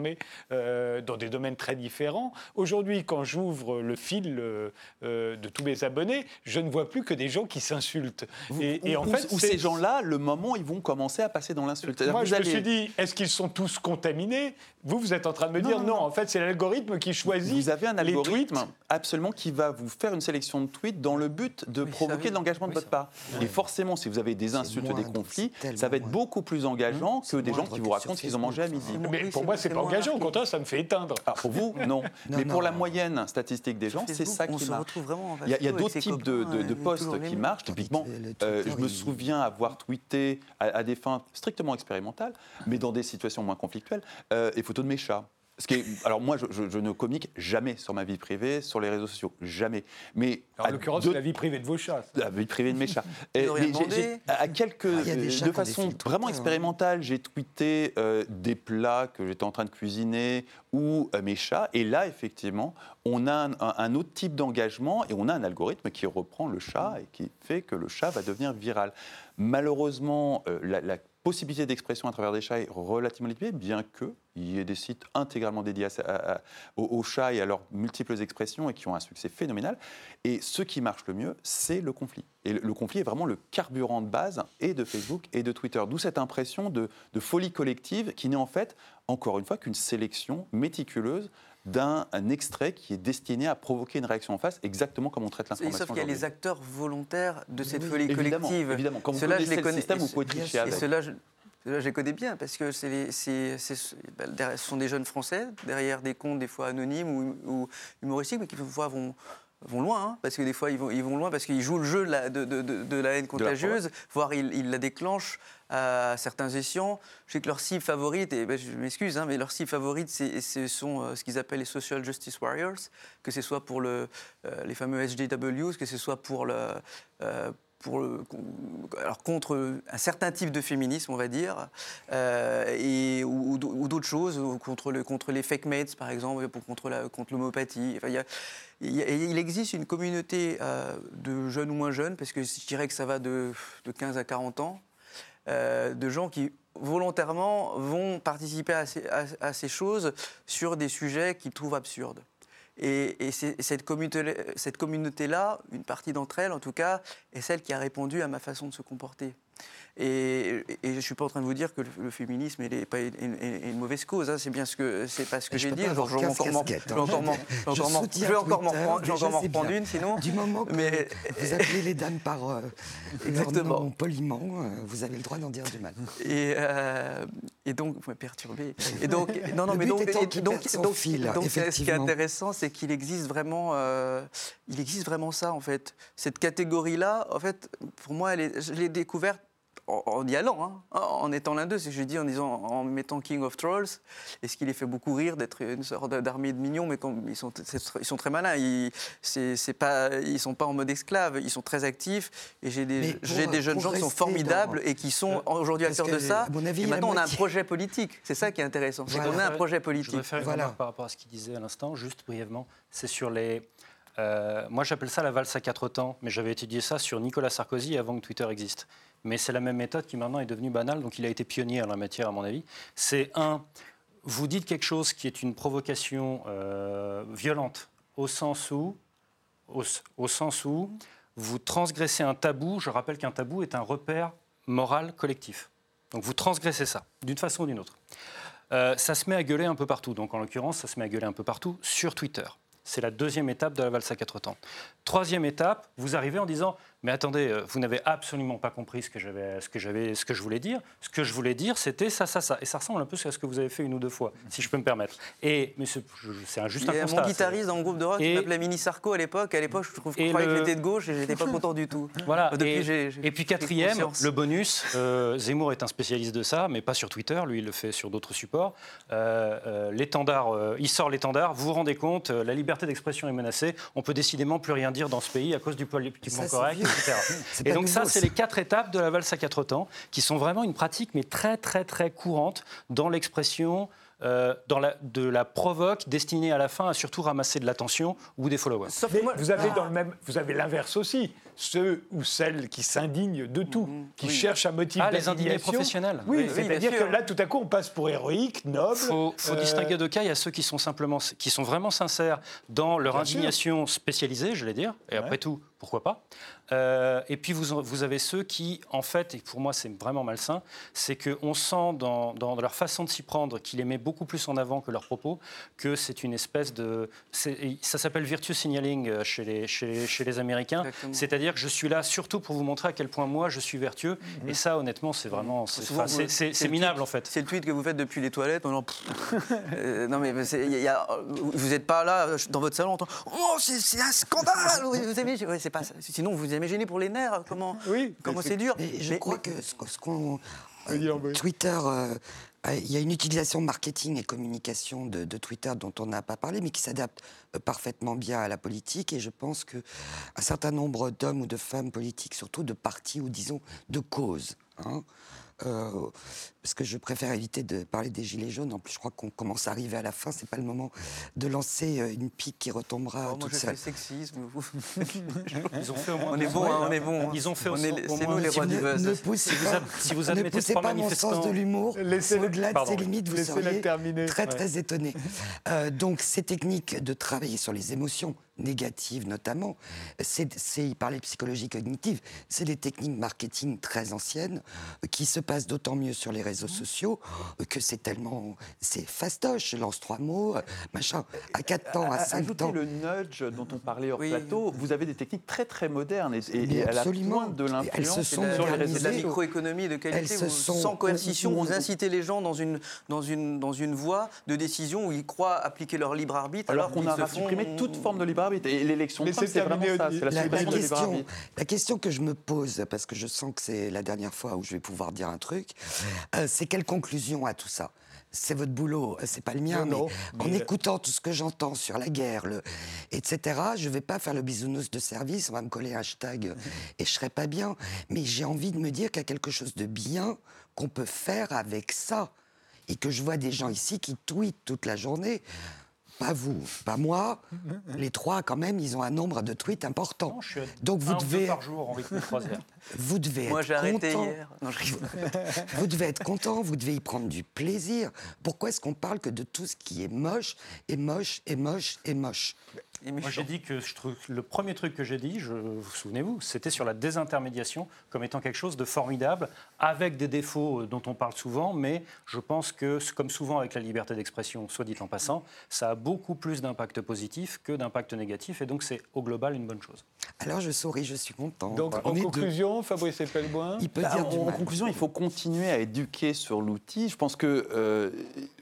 [SPEAKER 1] euh, dans des domaines très différents. Aujourd'hui, quand j'ouvre le fil euh, euh, de tous mes abonnés, je ne vois plus que des gens qui s'insultent. Et, et en
[SPEAKER 5] Où-
[SPEAKER 1] fait,
[SPEAKER 5] où
[SPEAKER 1] c'est-
[SPEAKER 5] ces gens-là, le moment, ils vont commencer à passer dans l'insulte.
[SPEAKER 1] Moi,
[SPEAKER 5] que
[SPEAKER 1] je me suis dit, est-ce qu'ils sont tous contaminés? Vous, vous êtes en train de me
[SPEAKER 5] Non,
[SPEAKER 1] dire
[SPEAKER 5] non,
[SPEAKER 1] non,
[SPEAKER 5] non.
[SPEAKER 1] en fait, c'est l'algorithme qui choisit
[SPEAKER 5] Vous avez un algorithme absolument qui va vous faire une sélection de tweets dans le but de
[SPEAKER 2] Oui,
[SPEAKER 5] provoquer de l'engagement de
[SPEAKER 2] Oui,
[SPEAKER 5] votre part. Et forcément, si vous avez des insultes, des conflits, ça va être beaucoup plus engageant que
[SPEAKER 4] C'est
[SPEAKER 5] des gens qui
[SPEAKER 4] que
[SPEAKER 5] vous racontent qu'ils ont mangé à midi.
[SPEAKER 1] Mais pour moi, c'est
[SPEAKER 2] c'est
[SPEAKER 1] pas engageant. Au contraire, ça me fait éteindre.
[SPEAKER 5] Alors pour vous, non.
[SPEAKER 4] Non,
[SPEAKER 5] Mais pour la moyenne statistique des gens, c'est ça qui
[SPEAKER 2] se
[SPEAKER 5] marche.
[SPEAKER 2] retrouve vraiment en
[SPEAKER 5] Il y a, il y a
[SPEAKER 2] Facebook
[SPEAKER 5] d'autres types de,
[SPEAKER 2] copains,
[SPEAKER 5] de-
[SPEAKER 2] les
[SPEAKER 5] qui marchent. Typiquement, euh, je me souviens avoir tweeté à, à des fins strictement expérimentales, mais dans des situations moins conflictuelles, euh, les photos de mes chats. Ce qui est- alors moi, je, je- je ne communique jamais sur ma vie privée, sur les réseaux sociaux, jamais. Mais
[SPEAKER 1] Alors, en l'occurrence, c'est la vie privée de vos chats. ça.
[SPEAKER 5] la vie privée de mes chats. Et- mais à quelques,
[SPEAKER 4] Ah, il y a des chats
[SPEAKER 5] de façon vraiment
[SPEAKER 4] hein.
[SPEAKER 5] expérimentale, j'ai tweeté euh, des plats que j'étais en train de cuisiner ou euh, mes chats. Et là, effectivement, on a un, un- un autre type d'engagement et on a un algorithme qui reprend le chat et qui fait que le chat va devenir viral. Malheureusement, euh, la, la possibilité d'expression à travers des chats est relativement limitée, bien qu'il y ait des sites intégralement dédiés aux, chats et à leurs multiples expressions et qui ont un succès phénoménal. Et ce qui marche le mieux, c'est le conflit. Et le, conflit est vraiment le carburant de base et de Facebook et de Twitter. D'où cette impression de folie collective qui n'est en fait, encore une fois, qu'une sélection méticuleuse d'un un extrait qui est destiné à provoquer une réaction en face, exactement comme on traite l'information.
[SPEAKER 2] Sauf qu'il y a les acteurs volontaires de cette
[SPEAKER 4] Oui,
[SPEAKER 2] folie
[SPEAKER 5] Évidemment,
[SPEAKER 2] collective.
[SPEAKER 5] évidemment. Quand vous
[SPEAKER 2] je
[SPEAKER 5] connaissez
[SPEAKER 2] les
[SPEAKER 5] le
[SPEAKER 2] connais-
[SPEAKER 5] système, vous pouvez tricher
[SPEAKER 2] Et
[SPEAKER 5] avec.
[SPEAKER 2] ceux-là, je, je les connais bien parce que c'est les- c'est- c'est- ben, derrière- ce sont des jeunes Français derrière des comptes des fois anonymes ou, ou humoristiques, mais qui parfois vont vont loin, hein, parce que des fois ils vont, ils vont loin parce qu'ils jouent le jeu de la, de, de- de- de la haine contagieuse, voire ils, ils la déclenchent à certains escients. Je sais que leur cible favorite, et ben, je m'excuse, hein, mais leur cible favorite, ce sont euh, ce qu'ils appellent les social justice warriors, que ce soit pour euh, les fameux SJWs, que ce soit pour euh, contre un certain type de féminisme, on va dire, ou, d'autres choses, contre, le, contre les fake mates, par exemple, contre l'homopathie. Il, existe une communauté de jeunes ou moins jeunes, parce que je dirais que ça va de 15 à 40 ans, euh, de gens qui volontairement vont participer à ces, choses sur des sujets qu'ils trouvent absurdes. Et, cette communauté-là, une partie d'entre elles en tout cas, est celle qui a répondu à ma façon de se comporter. Et, et je ne suis pas en train de vous dire que le, le féminisme est, pas une, une- une- une mauvaise cause. hein. C'est bien ce que c'est pas ce que j'ai dit. Je vais
[SPEAKER 4] 15
[SPEAKER 2] encore m'en-
[SPEAKER 4] bien.
[SPEAKER 2] une sinon.
[SPEAKER 4] Du moment que
[SPEAKER 2] Mais-
[SPEAKER 4] vous appelez les dames par euh,
[SPEAKER 2] Exactement.
[SPEAKER 4] poliment, euh, vous avez le droit d'en dire du mal.
[SPEAKER 2] Et, euh, et donc, vous me perturbez. Et donc, non, non,
[SPEAKER 4] Le
[SPEAKER 2] mais donc, donc,
[SPEAKER 4] son
[SPEAKER 2] donc-
[SPEAKER 4] fil,
[SPEAKER 2] donc, ce qui est intéressant, c'est qu'il existe vraiment, euh, il existe vraiment ça en fait. Cette catégorie-là, en fait, pour moi, elle est- je l'ai découverte en, y allant, hein, en étant l'un d'eux. C'est ce que je dis en disant, en mettant King of Trolls, et ce qui les fait beaucoup rire d'être une sorte d'armée de mignons, mais comme ils sont, c'est- ils sont très malins. Ils, c'est, c'est pas, ils sont pas en mode esclave, ils sont très actifs. Et j'ai des,
[SPEAKER 4] pour-
[SPEAKER 2] j'ai des jeunes gens qui sont formidables
[SPEAKER 4] dans-
[SPEAKER 2] et qui sont aujourd'hui acteurs de ça.
[SPEAKER 4] à mon avis,
[SPEAKER 2] et maintenant, on a un projet politique. C'est ça qui est intéressant. C'est
[SPEAKER 4] Voilà.
[SPEAKER 2] qu'on a un projet
[SPEAKER 3] Je
[SPEAKER 2] politique.
[SPEAKER 3] voudrais faire une
[SPEAKER 4] Voilà.
[SPEAKER 3] remarque par rapport à ce qu'il disait à l'instant, juste brièvement. C'est sur les. euh, moi, j'appelle ça la valse à quatre temps, mais j'avais étudié ça sur Nicolas Sarkozy avant que Twitter existe. Mais c'est la même méthode qui maintenant est devenue banale, donc il a été pionnier en la matière, à mon avis. C'est un, vous dites quelque chose qui est une provocation euh, violente, au sens où, au, sens où vous transgressez un tabou. Je rappelle qu'un tabou est un repère moral collectif. Donc vous transgressez ça, d'une façon ou d'une autre. Euh, ça se met à gueuler un peu partout. Donc en l'occurrence, ça se met à gueuler un peu partout sur Twitter. C'est la deuxième étape de la valse à quatre temps. Troisième étape, vous arrivez en disant mais attendez, euh, vous n'avez absolument pas compris ce que j'avais, ce que j'avais, ce que je voulais dire. Ce que je voulais dire, c'était ça, ça, ça. Et ça ressemble un peu à ce que vous avez fait une ou deux fois, si je peux me permettre. Et mais c'est, c'est un, juste
[SPEAKER 2] Il y
[SPEAKER 3] un
[SPEAKER 2] a
[SPEAKER 3] constat.
[SPEAKER 2] mon guitariste dans le groupe de rock qui m'appelait Mini Sarko à l'époque. À l'époque, je trouve
[SPEAKER 3] Et
[SPEAKER 2] je croyais
[SPEAKER 3] le-
[SPEAKER 2] que j'étais de gauche et j'étais pas content du tout.
[SPEAKER 3] Voilà.
[SPEAKER 2] Depuis,
[SPEAKER 3] et,
[SPEAKER 2] j'ai- j'ai
[SPEAKER 3] et puis quatrième, le bonus. euh, Zemmour est un spécialiste de ça, mais pas sur Twitter. Lui, il le fait sur d'autres supports. Euh, euh, l'étendard, euh, il sort l'étendard. Vous vous rendez compte, la liberté d'expression est menacée. On peut décidément plus rien dire dans ce pays à cause du politiquement correct, etc. Et donc ça, c'est les quatre étapes de la valse à quatre temps, qui sont vraiment une pratique, mais très très très courante dans l'expression euh, dans la, de la provoque destinée à la fin à surtout ramasser de l'attention ou des followers.
[SPEAKER 2] Sauf moi,
[SPEAKER 1] vous avez dans le même, vous avez l'inverse aussi, ceux ou celles qui s'indignent de tout, qui cherchent un motif
[SPEAKER 3] Ah, les indignés professionnels.
[SPEAKER 1] Oui,
[SPEAKER 2] Oui, oui,
[SPEAKER 1] c'est-à-dire
[SPEAKER 2] bien
[SPEAKER 1] que
[SPEAKER 2] sûr.
[SPEAKER 1] là, tout à coup, on passe pour héroïque, noble.
[SPEAKER 3] Il faut, faut
[SPEAKER 1] euh,
[SPEAKER 3] distinguer deux cas. Il y a ceux qui sont simplement, qui sont vraiment sincères dans leur
[SPEAKER 1] Bien sûr.
[SPEAKER 3] indignation spécialisée, je vais dire. Et après tout, pourquoi pas Euh, Et puis vous, vous avez ceux qui, en fait, et pour moi c'est vraiment malsain, c'est qu'on sent dans, dans leur façon de s'y prendre qu'ils les met beaucoup plus en avant que leurs propos, que c'est une espèce de, ça s'appelle virtue signaling euh, chez les, chez les, chez les Américains. C'est-à-dire que je suis là surtout pour vous montrer à quel point moi je suis vertueux.
[SPEAKER 1] Mhm.
[SPEAKER 3] Et ça, honnêtement, c'est vraiment, c'est enfin, c'est- minable
[SPEAKER 2] tweet-
[SPEAKER 3] en fait.
[SPEAKER 2] C'est le tweet que vous faites depuis les toilettes. Non, euh, non mais y a- vous n'êtes pas là euh, dans votre salon en Oh, c'est un scandale vous avez, ouais, pas ça. Sinon, vous avez gêné pour les nerfs. Comment
[SPEAKER 1] Oui,
[SPEAKER 2] comment c'est dur
[SPEAKER 4] je
[SPEAKER 2] Mais-
[SPEAKER 4] crois
[SPEAKER 2] mais-
[SPEAKER 4] que ce, ce qu'on. Euh. Twitter, euh, euh, il y a une utilisation marketing et communication de, de Twitter dont on n'a pas parlé, mais qui s'adapte parfaitement bien à la politique. Et je pense que un certain nombre d'hommes ou de femmes politiques, surtout de partis ou disons de causes, hein, euh, parce que je préfère éviter de parler des gilets jaunes. En plus, je crois qu'on commence à arriver à la fin. C'est pas le moment de lancer euh, une pique qui retombera
[SPEAKER 2] Oh, moi, je
[SPEAKER 4] seule.
[SPEAKER 2] sexisme.
[SPEAKER 3] Ils ont fait au moins
[SPEAKER 2] On est bon, hein, on est bon.
[SPEAKER 3] Ils ont fait
[SPEAKER 2] On
[SPEAKER 3] au-
[SPEAKER 2] est-
[SPEAKER 3] au
[SPEAKER 2] c'est
[SPEAKER 3] moins
[SPEAKER 2] nous les rois du buzz.
[SPEAKER 4] Ne poussez
[SPEAKER 3] Si vous
[SPEAKER 4] pas,
[SPEAKER 3] si vous
[SPEAKER 4] ne poussez pas mon sens de l'humour. Au-delà de ses limites, vous seriez
[SPEAKER 1] terminer.
[SPEAKER 4] très
[SPEAKER 1] Ouais.
[SPEAKER 4] très étonné. Euh, donc ces techniques de travailler sur les émotions négatives notamment, c'est, c'est- il parlait de psychologie cognitive, c'est des techniques marketing très anciennes euh, qui se passent d'autant mieux sur les réseaux sociaux euh, que c'est tellement, c'est fastoche, je lance trois mots, euh, machin, à 4 ans, à 5
[SPEAKER 5] Ajoutez
[SPEAKER 4] ans.
[SPEAKER 5] le nudge dont on parlait hors
[SPEAKER 2] Oui.
[SPEAKER 5] plateau. Vous avez des techniques très très modernes et, et- et à la
[SPEAKER 4] absolument.
[SPEAKER 5] pointe de l'influence sur les
[SPEAKER 2] c'est
[SPEAKER 5] réseaux
[SPEAKER 2] de la
[SPEAKER 5] sociaux.
[SPEAKER 2] microéconomie de qualité.
[SPEAKER 4] Elles se
[SPEAKER 2] vous-
[SPEAKER 4] sont-
[SPEAKER 2] sans coercition, vous incitez les gens dans une, dans, une, dans une voie de décision où ils croient appliquer leur libre arbitre.
[SPEAKER 5] Alors
[SPEAKER 2] Alors,
[SPEAKER 5] qu'on a
[SPEAKER 2] font-
[SPEAKER 5] supprimé toute forme de libre arbitre. Et l'élection c'est vraiment ça. C'est la
[SPEAKER 4] La, la question, la question que je me pose, parce que je sens que c'est la dernière fois où je vais pouvoir dire un truc, euh, c'est quelle conclusion à tout ça? C'est votre boulot, euh, c'est pas le mien,
[SPEAKER 1] Non, non,
[SPEAKER 4] mais en
[SPEAKER 1] mais-
[SPEAKER 4] écoutant tout ce que j'entends sur la guerre, le, etc., je vais pas faire le bisounours de service, on va me coller un hashtag euh, et je serai pas bien. Mais j'ai envie de me dire qu'il y a quelque chose de bien qu'on peut faire avec ça. Et que je vois des gens ici qui tweetent toute la journée. Pas vous, pas moi. Les trois, quand même, ils ont un nombre de tweets important.
[SPEAKER 3] Non, je suis à
[SPEAKER 4] Donc vous
[SPEAKER 3] un
[SPEAKER 4] devez,
[SPEAKER 3] par jour en rythme de croisière.
[SPEAKER 4] vous devez
[SPEAKER 2] Moi,
[SPEAKER 4] être
[SPEAKER 2] j'ai arrêté
[SPEAKER 4] content.
[SPEAKER 2] hier. Non, je rigole.
[SPEAKER 4] Vous devez être content, vous devez y prendre du plaisir. Pourquoi est-ce qu'on parle que de tout ce qui est moche, et moche, et moche, et moche?
[SPEAKER 3] Moi, j'ai dit que je trouve, le premier truc que j'ai dit, je, vous souvenez-vous, c'était sur la désintermédiation comme étant quelque chose de formidable, avec des défauts euh, dont on parle souvent, mais je pense que, comme souvent avec la liberté d'expression, soit dit en passant, ça a beaucoup plus d'impact positif que d'impact négatif, et donc c'est au global une bonne chose.
[SPEAKER 4] Alors je souris, je suis content.
[SPEAKER 1] Donc,
[SPEAKER 4] On
[SPEAKER 1] en conclusion, Fabrice Epelboin
[SPEAKER 4] Il peut
[SPEAKER 5] Bah,
[SPEAKER 4] dire
[SPEAKER 5] en
[SPEAKER 4] mal.
[SPEAKER 5] conclusion, il faut continuer à éduquer sur l'outil. Je pense que euh,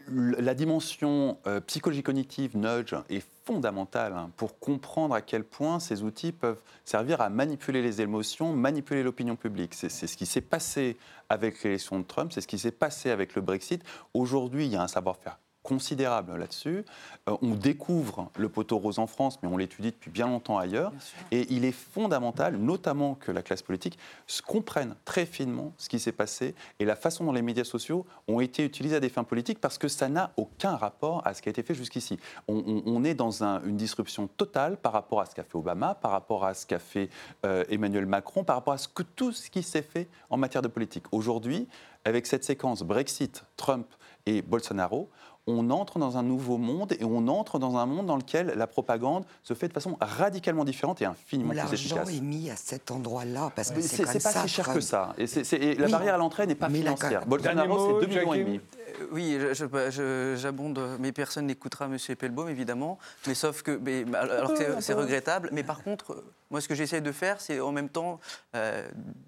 [SPEAKER 5] la dimension euh, psychologie cognitive, nudge, est fondamentale hein, pour comprendre à quel point ces outils peuvent servir à manipuler les émotions, manipuler l'opinion publique. C'est c'est ce qui s'est passé avec l'élection de Trump, c'est ce qui s'est passé avec le Brexit. Aujourd'hui, il y a un savoir-faire considérable là-dessus. Euh, on découvre le poteau rose en France, mais on l'étudie depuis bien longtemps ailleurs.
[SPEAKER 2] Bien.
[SPEAKER 5] Et il est fondamental, notamment que la classe politique se comprenne très finement ce qui s'est passé et la façon dont les médias sociaux ont été utilisés à des fins politiques parce que ça n'a aucun rapport à ce qui a été fait jusqu'ici. On, on- on est dans un- une disruption totale par rapport à ce qu'a fait Obama, par rapport à ce qu'a fait euh, Emmanuel Macron, par rapport à ce que, tout ce qui s'est fait en matière de politique. Aujourd'hui, avec cette séquence Brexit, Trump et Bolsonaro, on entre dans un nouveau monde et on entre dans un monde dans lequel la propagande se fait de façon radicalement différente et infiniment plus
[SPEAKER 4] L'argent
[SPEAKER 5] efficace.
[SPEAKER 4] est mis à cet endroit-là parce que c'est
[SPEAKER 5] pas
[SPEAKER 4] ça.
[SPEAKER 5] si cher
[SPEAKER 4] Trump.
[SPEAKER 5] que ça. Et, la
[SPEAKER 4] Oui.
[SPEAKER 5] barrière à l'entrée n'est pas
[SPEAKER 4] Mais
[SPEAKER 5] financière. Bolsonaro, c'est 2 millions et demi.
[SPEAKER 2] Euh, Oui, je- j'abonde, mais personne n'écoutera M. Pelbaum, évidemment. Mais sauf que, mais, alors que c'est- regrettable. Mais par contre, moi, ce que j'essaie de faire, c'est en même temps euh,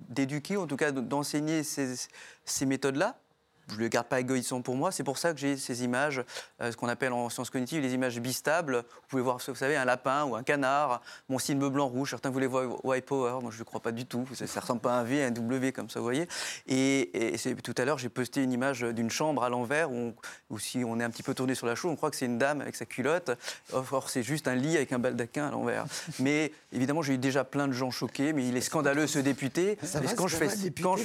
[SPEAKER 2] d'éduquer, en tout cas d'enseigner ces, ces méthodes-là. Je ne le garde pas égoïsant pour moi. C'est pour ça que j'ai ces images, euh, ce qu'on appelle en sciences cognitives les images bistables. Vous pouvez voir, vous savez, un lapin ou un canard, mon signe blanc-rouge. Certains voulaient voir white power. Moi, je ne crois pas du tout. Ça ne ressemble pas à un V, à un W, comme ça, vous voyez. Et, tout à l'heure, j'ai posté une image d'une chambre à l'envers où, où si on est un petit peu tourné sur la chaux, on croit que c'est une dame avec sa culotte. Or, c'est juste un lit avec un baldaquin à l'envers. Mais évidemment, j'ai eu déjà plein de gens choqués. Mais il est scandaleux, ce député.
[SPEAKER 4] Ça
[SPEAKER 2] Mais
[SPEAKER 4] va,
[SPEAKER 2] quand je fais,
[SPEAKER 4] député,
[SPEAKER 2] quand je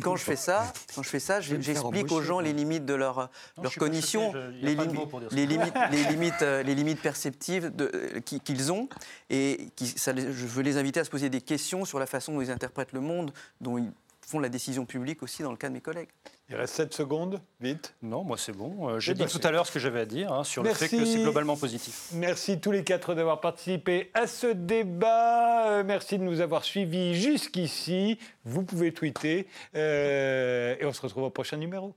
[SPEAKER 2] quand je ça, quand je fais ça, j'ai j'explique aux gens les limites de leur,
[SPEAKER 3] Non,
[SPEAKER 2] cognition, les, limites, les limites, euh, les limites perceptives euh, qui- qu'ils ont. Et qui, ça les- je veux les inviter à se poser des questions sur la façon dont ils interprètent le monde, dont ils font la décision publique aussi dans le cas de mes collègues.
[SPEAKER 1] Il reste 7 secondes, vite.
[SPEAKER 3] Non, moi c'est bon. Euh, J'ai
[SPEAKER 1] Eh
[SPEAKER 3] dit
[SPEAKER 1] ben,
[SPEAKER 3] tout à l'heure ce que j'avais à dire hein, sur le fait que
[SPEAKER 1] Merci.
[SPEAKER 3] c'est globalement positif.
[SPEAKER 1] Merci tous les quatre d'avoir participé à ce débat. Euh, merci de nous avoir suivis jusqu'ici. Vous pouvez tweeter. Euh, et on se retrouve au prochain numéro.